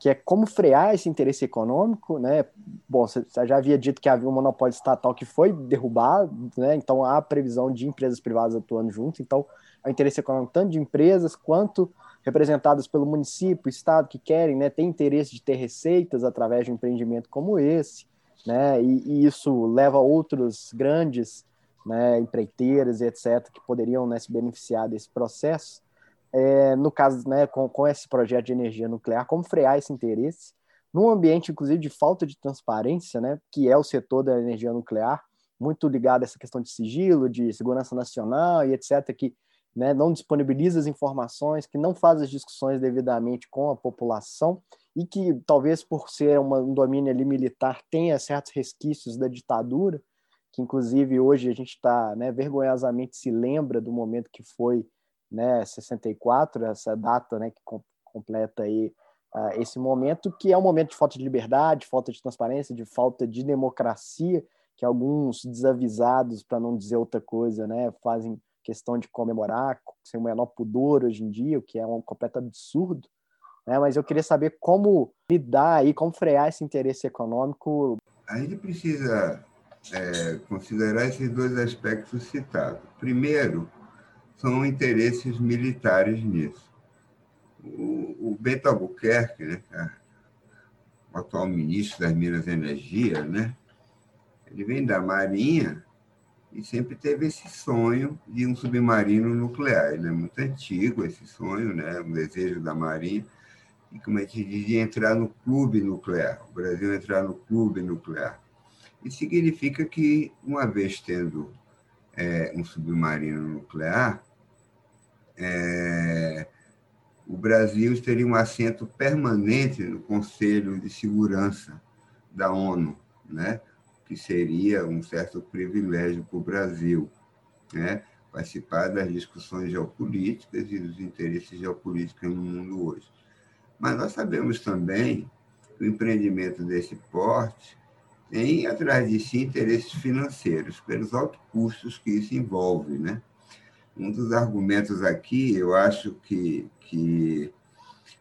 que é como frear esse interesse econômico, né? Bom, você já havia dito que havia um monopólio estatal que foi derrubado, né? Então há previsão de empresas privadas atuando junto, então o interesse econômico tanto de empresas quanto representadas pelo município, estado, que querem, né, ter interesse de ter receitas através de um empreendimento como esse, né, e, e isso leva outros grandes né, empreiteiras e etc., que poderiam né, se beneficiar desse processo. É, no caso, né, com, com esse projeto de energia nuclear, como frear esse interesse, num ambiente, inclusive, de falta de transparência, né, que é o setor da energia nuclear, muito ligado a essa questão de sigilo, de segurança nacional e etc., que né, não disponibiliza as informações, que não faz as discussões devidamente com a população e que talvez por ser uma, um domínio ali militar tenha certos resquícios da ditadura, que inclusive hoje a gente está, né, vergonhosamente se lembra do momento que foi, né, 64, essa data, né, que com, completa aí uh, esse momento, que é um momento de falta de liberdade, falta de transparência, de falta de democracia, que alguns desavisados, para não dizer outra coisa, né, fazem questão de comemorar sem o menor pudor hoje em dia, o que é um completo absurdo. Né? Mas eu queria saber como lidar aí, como frear esse interesse econômico. A gente precisa é, considerar esses dois aspectos citados. Primeiro, são interesses militares nisso. O, o Bento Albuquerque, né, o atual ministro das Minas e Energia, né, ele vem da Marinha e sempre teve esse sonho de um submarino nuclear. Ele é muito antigo, esse sonho, né? um desejo da Marinha, e como a gente diz, entrar no clube nuclear, o Brasil entrar no clube nuclear. Isso significa que, uma vez tendo é, um submarino nuclear, é, o Brasil teria um assento permanente no Conselho de Segurança da ONU, né? Que seria um certo privilégio para o Brasil, né? participar das discussões geopolíticas e dos interesses geopolíticos no mundo hoje. Mas nós sabemos também que o empreendimento desse porte tem atrás de si interesses financeiros, pelos altos custos que isso envolve. Né? Um dos argumentos aqui, eu acho que, que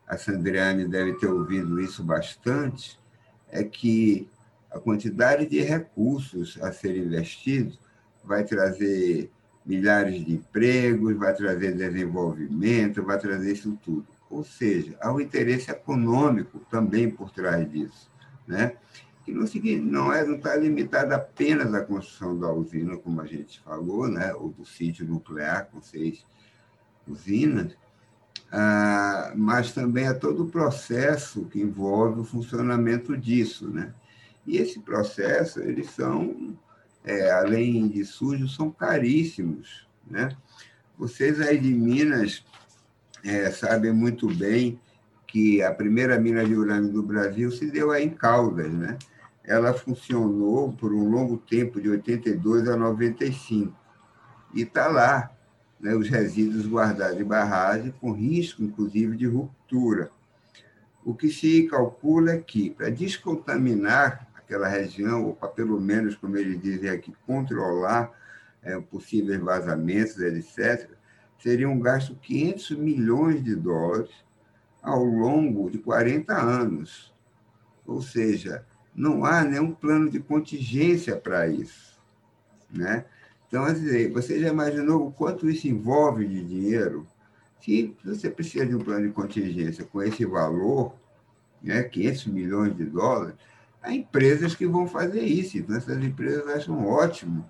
a Sandriane deve ter ouvido isso bastante, é que a quantidade de recursos a serem investidos vai trazer milhares de empregos, vai trazer desenvolvimento, vai trazer isso tudo. Ou seja, há um interesse econômico também por trás disso, né? que não, não é, está limitado apenas à construção da usina, como a gente falou, né? ou do sítio nuclear com seis usinas, ah, mas também a todo o processo que envolve o funcionamento disso, né? E esse processo, eles são, é, além de sujos, são caríssimos. Né? Vocês aí de Minas é, sabem muito bem que a primeira mina de urânio do Brasil se deu aí em Caldas. Né? Ela funcionou por um longo tempo, de 82 a 95. E está lá, né, os resíduos guardados em barragem, com risco, inclusive, de ruptura. O que se calcula é que, para descontaminar aquela região, ou para pelo menos, como eles dizem aqui, controlar é, possíveis vazamentos, etc., seria um gasto de 500 milhões de dólares ao longo de 40 anos. Ou seja, não há nenhum plano de contingência para isso. Né? Então, você já imaginou o quanto isso envolve de dinheiro? Se você precisa de um plano de contingência com esse valor, né, 500 milhões de dólares, há empresas que vão fazer isso. Então, essas empresas acham ótimo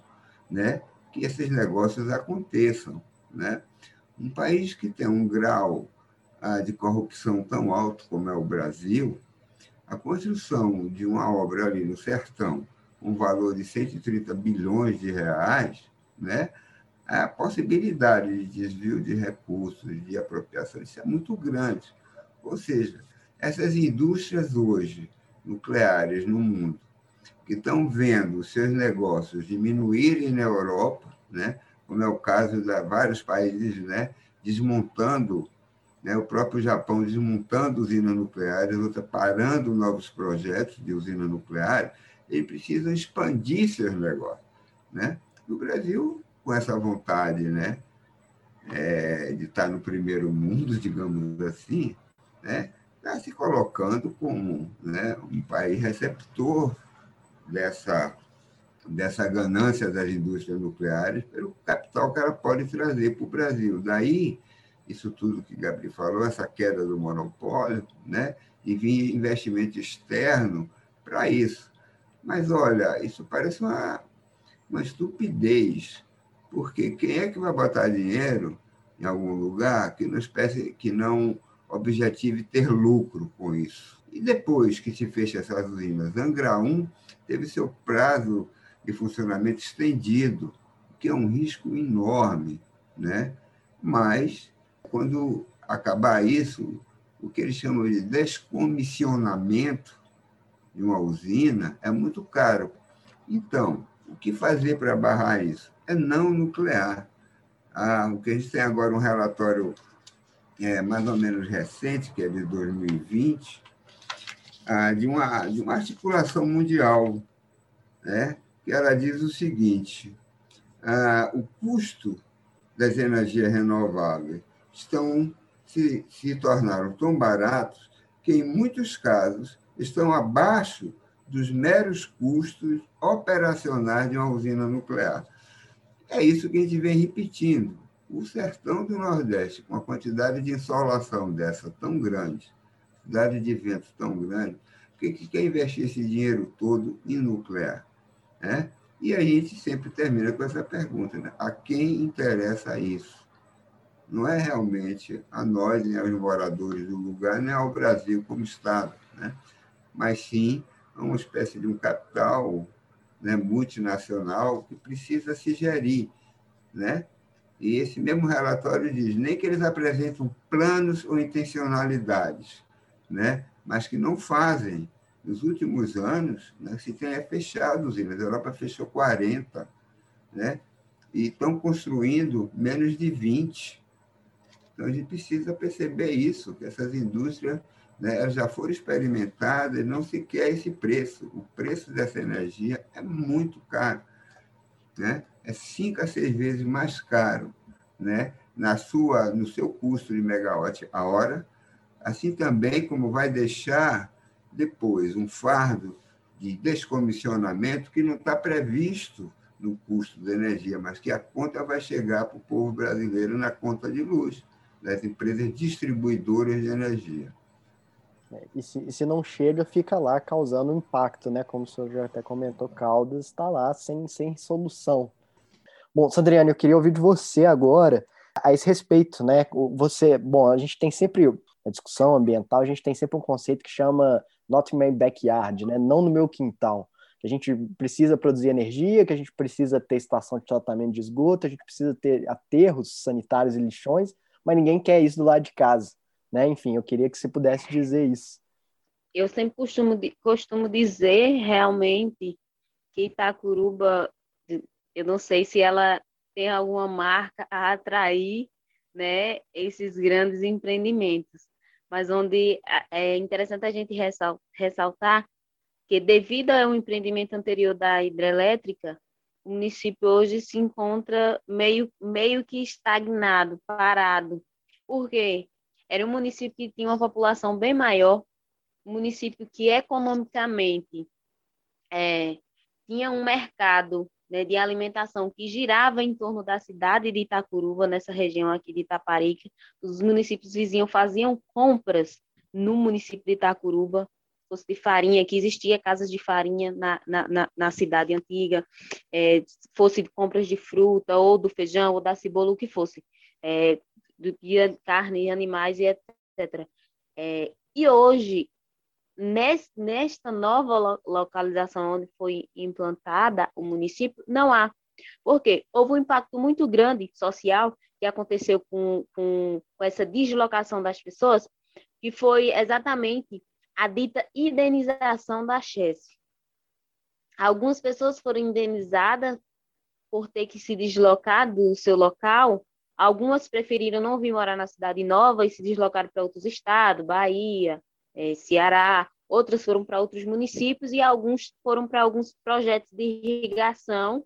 né, que esses negócios aconteçam. Né? Um país que tem um grau ah, de corrupção tão alto como é o Brasil, a construção de uma obra ali no sertão, um valor de 130 bilhões de reais, né, a possibilidade de desvio de recursos, de apropriação, isso é muito grande. Ou seja, essas indústrias hoje, nucleares no mundo, que estão vendo seus negócios diminuírem na Europa, né, como é o caso de vários países né, desmontando, né, o próprio Japão desmontando usinas nucleares, outra parando novos projetos de usina nuclear, eles precisam expandir seus negócios. Né? No Brasil, com essa vontade né, é, de estar no primeiro mundo, digamos assim, né, está se colocando como né, um país receptor dessa, dessa ganância das indústrias nucleares pelo capital que ela pode trazer para o Brasil. Daí, isso tudo que Gabriel falou, essa queda do monopólio, né, e vir investimento externo para isso. Mas, olha, isso parece uma, uma estupidez porque quem é que vai botar dinheiro em algum lugar que não, espécie, que não objetive ter lucro com isso? E depois que se fecha essas usinas, Angra 1 teve seu prazo de funcionamento estendido, o que é um risco enorme, né? Mas quando acabar isso, o que eles chamam de descomissionamento de uma usina é muito caro. Então, o que fazer para barrar isso? é não nuclear. Ah, o que a gente tem agora um relatório é, mais ou menos recente, que é de 2020, ah, de, uma, de uma articulação mundial, né, que ela diz o seguinte: ah, o custo das energias renováveis estão se, se tornaram tão baratos que, em muitos casos, estão abaixo dos meros custos operacionais de uma usina nuclear. É isso que a gente vem repetindo. O sertão do Nordeste, com a quantidade de insolação dessa tão grande, quantidade de ventos tão grande, por que, que quer investir esse dinheiro todo em nuclear? Né? E a gente sempre termina com essa pergunta: né? a quem interessa isso? Não é realmente a nós, nem aos moradores do lugar, nem ao Brasil como Estado, né? mas sim a uma espécie de um capital né, multinacional que precisa se gerir. Né? E esse mesmo relatório diz nem que eles apresentam planos ou intencionalidades, né? mas que não fazem. Nos últimos anos, né, se tem é fechado usinas. A Europa fechou 40, né? e estão construindo menos de 20. Então, a gente precisa perceber isso, que essas indústrias né, elas já foram experimentadas, não se quer esse preço. O preço dessa energia é muito caro. Né? É cinco a seis vezes mais caro né? na sua, no seu custo de megawatt a hora, assim também como vai deixar depois um fardo de descomissionamento que não está previsto no custo da energia, mas que a conta vai chegar para o povo brasileiro na conta de luz das empresas distribuidoras de energia. É, e se, e se não chega, fica lá causando impacto, né? Como o senhor já até comentou, Caldas está lá sem, sem solução. Bom, Sandriane, eu queria ouvir de você agora a esse respeito, né? Você, bom, a gente tem sempre na discussão ambiental, a gente tem sempre um conceito que chama not in my backyard, né? Não no meu quintal. Que a gente precisa produzir energia, que a gente precisa ter estação de tratamento de esgoto, a gente precisa ter aterros sanitários e lixões, mas ninguém quer isso do lado de casa. Né? Enfim, eu queria que você pudesse dizer isso. Eu sempre costumo, costumo dizer realmente que Itacuruba, eu não sei se ela tem alguma marca a atrair né, esses grandes empreendimentos, mas onde é interessante a gente ressaltar que devido ao empreendimento anterior da hidrelétrica, o município hoje se encontra meio, meio que estagnado, parado. Por quê? Era um município que tinha uma população bem maior, um município que economicamente é, tinha um mercado né, de alimentação que girava em torno da cidade de Itacuruba, nessa região aqui de Itaparica. Os municípios vizinhos faziam compras no município de Itacuruba, fosse de farinha, que existia casas de farinha na, na, na, na cidade antiga, é, fosse de compras de fruta, ou do feijão, ou da cebola, o que fosse. É, de carne e animais e etc. É, e hoje, nesta nova localização onde foi implantada o município, não há, Porque houve um impacto muito grande social que aconteceu com, com, com essa deslocação das pessoas, que foi exatamente a dita indenização da Chesse. Algumas pessoas foram indenizadas por ter que se deslocar do seu local, algumas preferiram não vir morar na cidade nova e se deslocaram para outros estados, Bahia, é, Ceará, outras foram para outros municípios e alguns foram para alguns projetos de irrigação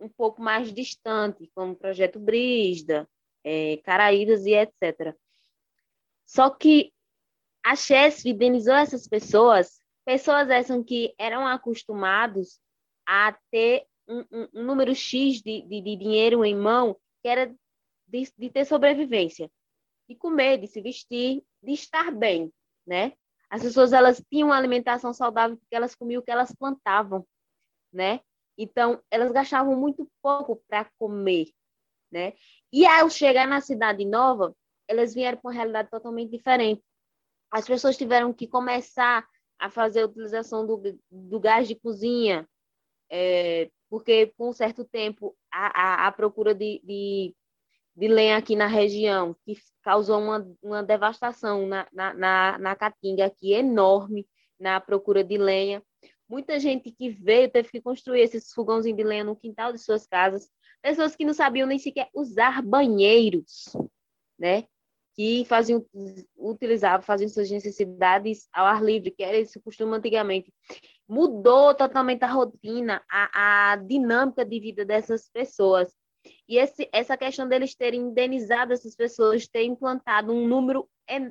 um pouco mais distante, como o projeto Brisda, é, Caraídas e etc. Só que a Chesf indenizou essas pessoas, pessoas essas que eram acostumados a ter um, um, um número X de, de, de, dinheiro em mão, que era de, de ter sobrevivência, de comer, de se vestir, de estar bem, né? As pessoas elas tinham uma alimentação saudável porque elas comiam o que elas plantavam, né? Então, elas gastavam muito pouco para comer, né? E ao chegar na cidade nova, elas vieram com uma realidade totalmente diferente. As pessoas tiveram que começar a fazer a utilização do, do gás de cozinha, é, porque por um certo tempo a, a, a procura de, de de lenha aqui na região, que causou uma, uma devastação na, na, na, na Caatinga aqui enorme, na procura de lenha. Muita gente que veio teve que construir esses fogãozinhos de lenha no quintal de suas casas. Pessoas que não sabiam nem sequer usar banheiros, né? Que faziam, utilizavam, faziam suas necessidades ao ar livre, que era esse costume antigamente. Mudou totalmente a rotina, a, a dinâmica de vida dessas pessoas. E esse, essa questão deles terem indenizado essas pessoas, ter implantado um número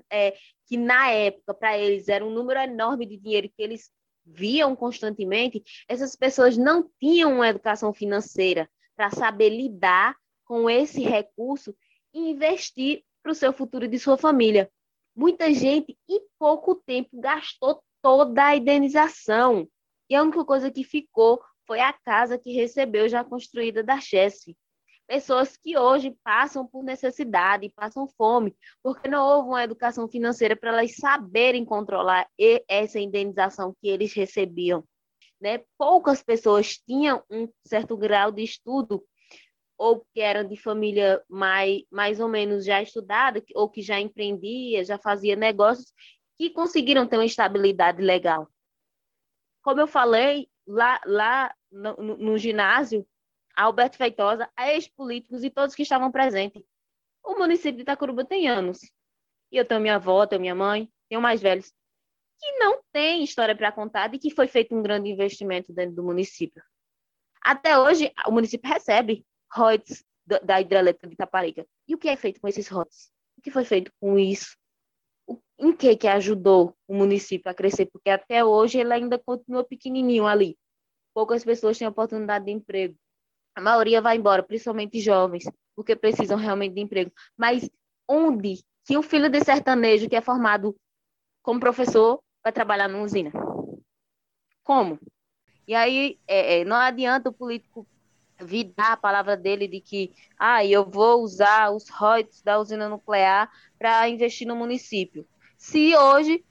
é, que na época para eles era um número enorme de dinheiro que eles viam constantemente, essas pessoas não tinham uma educação financeira para saber lidar com esse recurso e investir para o seu futuro e de sua família. Muita gente, em pouco tempo, gastou toda a indenização. E a única coisa que ficou foi a casa que recebeu já construída da Chesse pessoas que hoje passam por necessidade, passam fome, porque não houve uma educação financeira para elas saberem controlar essa indenização que eles recebiam. Né? Poucas pessoas tinham um certo grau de estudo, ou que eram de família mais, mais ou menos já estudada, ou que já empreendia, já fazia negócios, que conseguiram ter uma estabilidade legal. Como eu falei, lá, lá no, no, no ginásio, Alberto Feitosa, a ex-políticos e todos que estavam presentes. O município de Itacuruba tem anos. E eu tenho minha avó, tenho minha mãe, tenho mais velhos, que não tem história para contar e que foi feito um grande investimento dentro do município. Até hoje, o município recebe royalties da hidrelétrica de Itaparica. E o que é feito com esses royalties? O que foi feito com isso? em que que ajudou o município a crescer? Porque até hoje ele ainda continua pequenininho ali. Poucas pessoas têm oportunidade de emprego a maioria vai embora, principalmente jovens, porque precisam realmente de emprego. Mas onde que o filho de sertanejo que é formado como professor vai trabalhar numa usina? Como? E aí é, é, não adianta o político vir dar a palavra dele de que ah, eu vou usar os royalties da usina nuclear para investir no município. Se hoje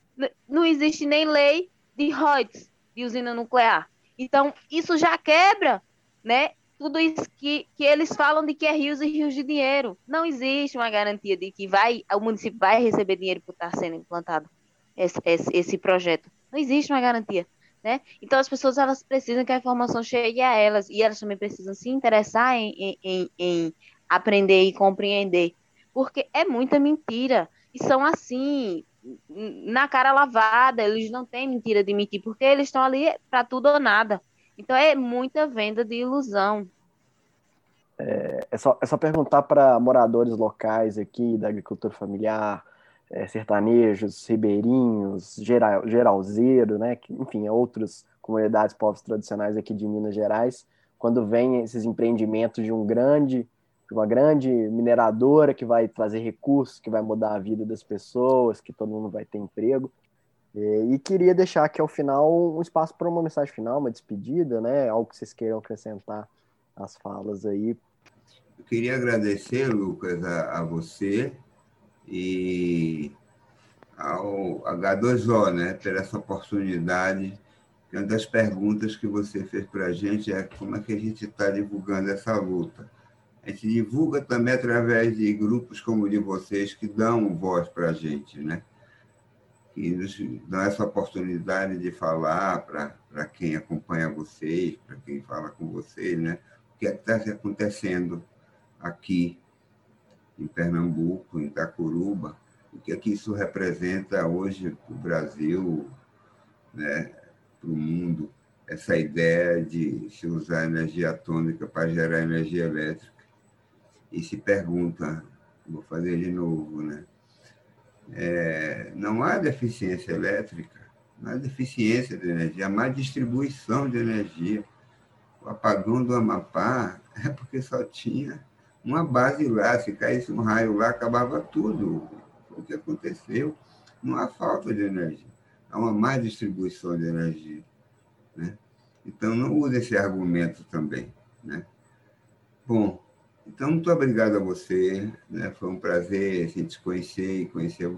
não existe nem lei de royalties de usina nuclear. Então, isso já quebra né, tudo isso que, que eles falam de que é rios e rios de dinheiro. Não existe uma garantia de que vai, o município vai receber dinheiro por estar sendo implantado esse, esse, esse projeto. Não existe uma garantia. Né? Então as pessoas elas precisam que a informação chegue a elas e elas também precisam se interessar em, em, em aprender e compreender, porque é muita mentira e são assim na cara lavada, eles não têm mentira de mentir, porque eles estão ali para tudo ou nada. Então é muita venda de ilusão. É, é só, é só perguntar para moradores locais aqui da agricultura familiar, é, sertanejos, ribeirinhos, geral, geralzeiro, né? Enfim, outras comunidades povos tradicionais aqui de Minas Gerais, quando vem esses empreendimentos de um grande, de uma grande mineradora que vai trazer recursos, que vai mudar a vida das pessoas, que todo mundo vai ter emprego. E queria deixar aqui ao final um espaço para uma mensagem final, uma despedida, né? Algo que vocês queiram acrescentar às falas aí. Eu queria agradecer, Lucas, a, a você e ao H2O, né, ter essa oportunidade uma das perguntas que você fez para a gente é como é que a gente está divulgando essa luta. A gente divulga também através de grupos como o de vocês, que dão voz para a gente, né? Que nos dão essa oportunidade de falar para quem acompanha vocês, para quem fala com vocês, né? o que é está acontecendo aqui em Pernambuco, em Itacuruba, o que é que isso representa hoje para o Brasil, né? para o mundo, essa ideia de se usar energia atômica para gerar energia elétrica. E se pergunta, vou fazer de novo, né? É, não há deficiência elétrica, não há deficiência de energia, há má distribuição de energia. O apagão do Amapá é porque só tinha uma base lá, se caísse um raio lá, acabava tudo. Foi o que aconteceu. Não há falta de energia, há uma má distribuição de energia. Né? Então, não use esse argumento também. Né? Bom, então, muito obrigado a você. Né? Foi um prazer assim, te conhecer e conhecer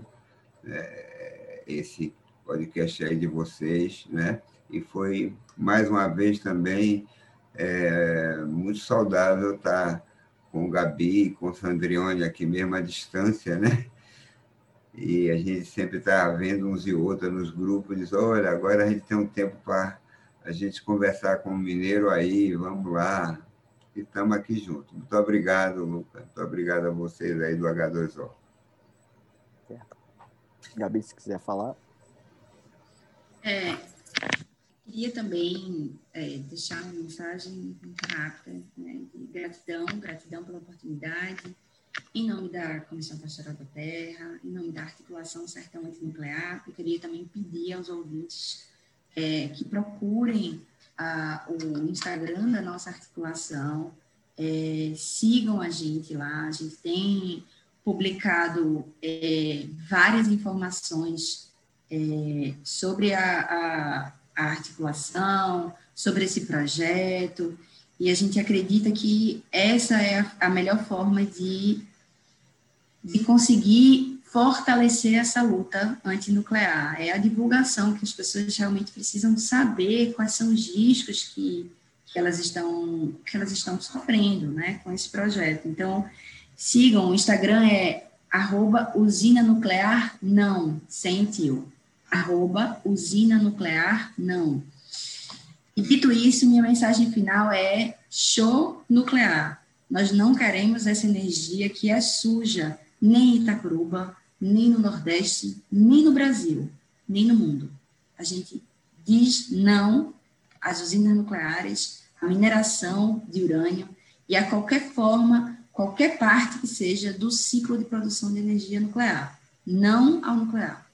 é, esse podcast aí de vocês. Né? E foi, mais uma vez, também é, muito saudável estar com o Gabi, com o Sandrione aqui mesmo à distância, né? E a gente sempre está vendo uns e outros nos grupos, diz, olha, agora a gente tem um tempo para a gente conversar com o mineiro aí, vamos lá, e estamos aqui juntos. Muito obrigado, Lucas. Muito obrigado a vocês aí do H2O. Certo. Gabi, se quiser falar. É, queria também é, deixar uma mensagem muito rápida né, de gratidão, gratidão pela oportunidade, em nome da Comissão Pastoral da Terra, em nome da Articulação Sertão Antinuclear, eu queria também pedir aos ouvintes é, que procurem a, o Instagram da nossa articulação, é, sigam a gente lá, a gente tem publicado é, várias informações é, sobre a, a, a, articulação, sobre esse projeto, e a gente acredita que essa é a, a melhor forma de, de conseguir fortalecer essa luta antinuclear, é a divulgação que as pessoas realmente precisam saber quais são os riscos que, que elas estão que elas estão sofrendo, né, com esse projeto. Então, sigam, o Instagram é arroba usina nuclear não, sem arroba usina nuclear não. E dito isso, minha mensagem final é show nuclear. Nós não queremos essa energia que é suja, nem em Itacuruba, nem no Nordeste, nem no Brasil, nem no mundo. A gente diz não às usinas nucleares, à mineração de urânio e a qualquer forma, qualquer parte que seja do ciclo de produção de energia nuclear. Não ao nuclear.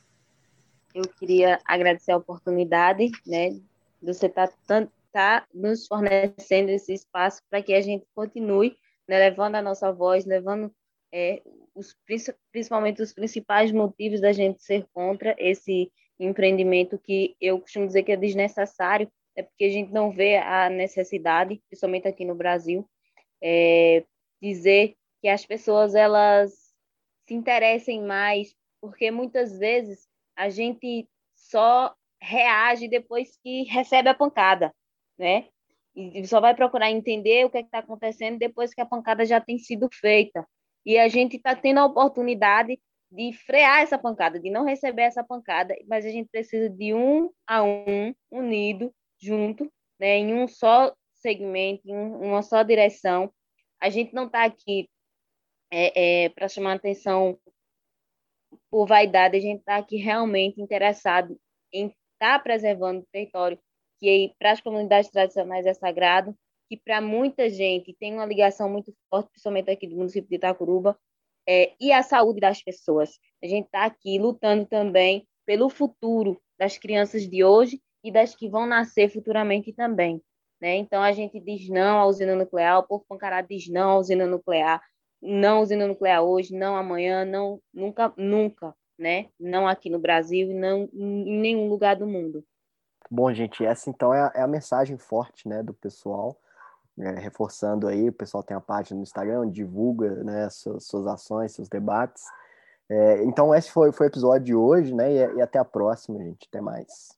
Eu queria agradecer a oportunidade, né, de você estar tá, tá nos fornecendo esse espaço para que a gente continue né, levando a nossa voz, levando é, os, principalmente os principais motivos da gente ser contra esse empreendimento que eu costumo dizer que é desnecessário, é porque a gente não vê a necessidade, principalmente aqui no Brasil, é, dizer que as pessoas elas se interessem mais, porque muitas vezes a gente só reage depois que recebe a pancada, né? E só vai procurar entender o que é está acontecendo depois que a pancada já tem sido feita. E a gente está tendo a oportunidade de frear essa pancada, de não receber essa pancada, mas a gente precisa de um a um, unido, junto, né, em um só segmento, em uma só direção. A gente não está aqui é, é, para chamar atenção por vaidade, a gente está aqui realmente interessado em estar tá preservando o território que para as comunidades tradicionais é sagrado, que para muita gente tem uma ligação muito forte, principalmente aqui do município de Itacuruba, é, e a saúde das pessoas. A gente está aqui lutando também pelo futuro das crianças de hoje e das que vão nascer futuramente também. Né? Então, a gente diz não à usina nuclear, o povo Pancará diz não à usina nuclear, não à usina nuclear hoje, não amanhã, não nunca, nunca, né? Não aqui no Brasil e não em nenhum lugar do mundo. Bom, gente, essa então é a, é a mensagem forte, né, do pessoal é, reforçando aí, o pessoal tem a página no Instagram, divulga né, suas, suas ações, seus debates. É, então, esse foi, foi o episódio de hoje, né? E, e até a próxima, gente. Até mais.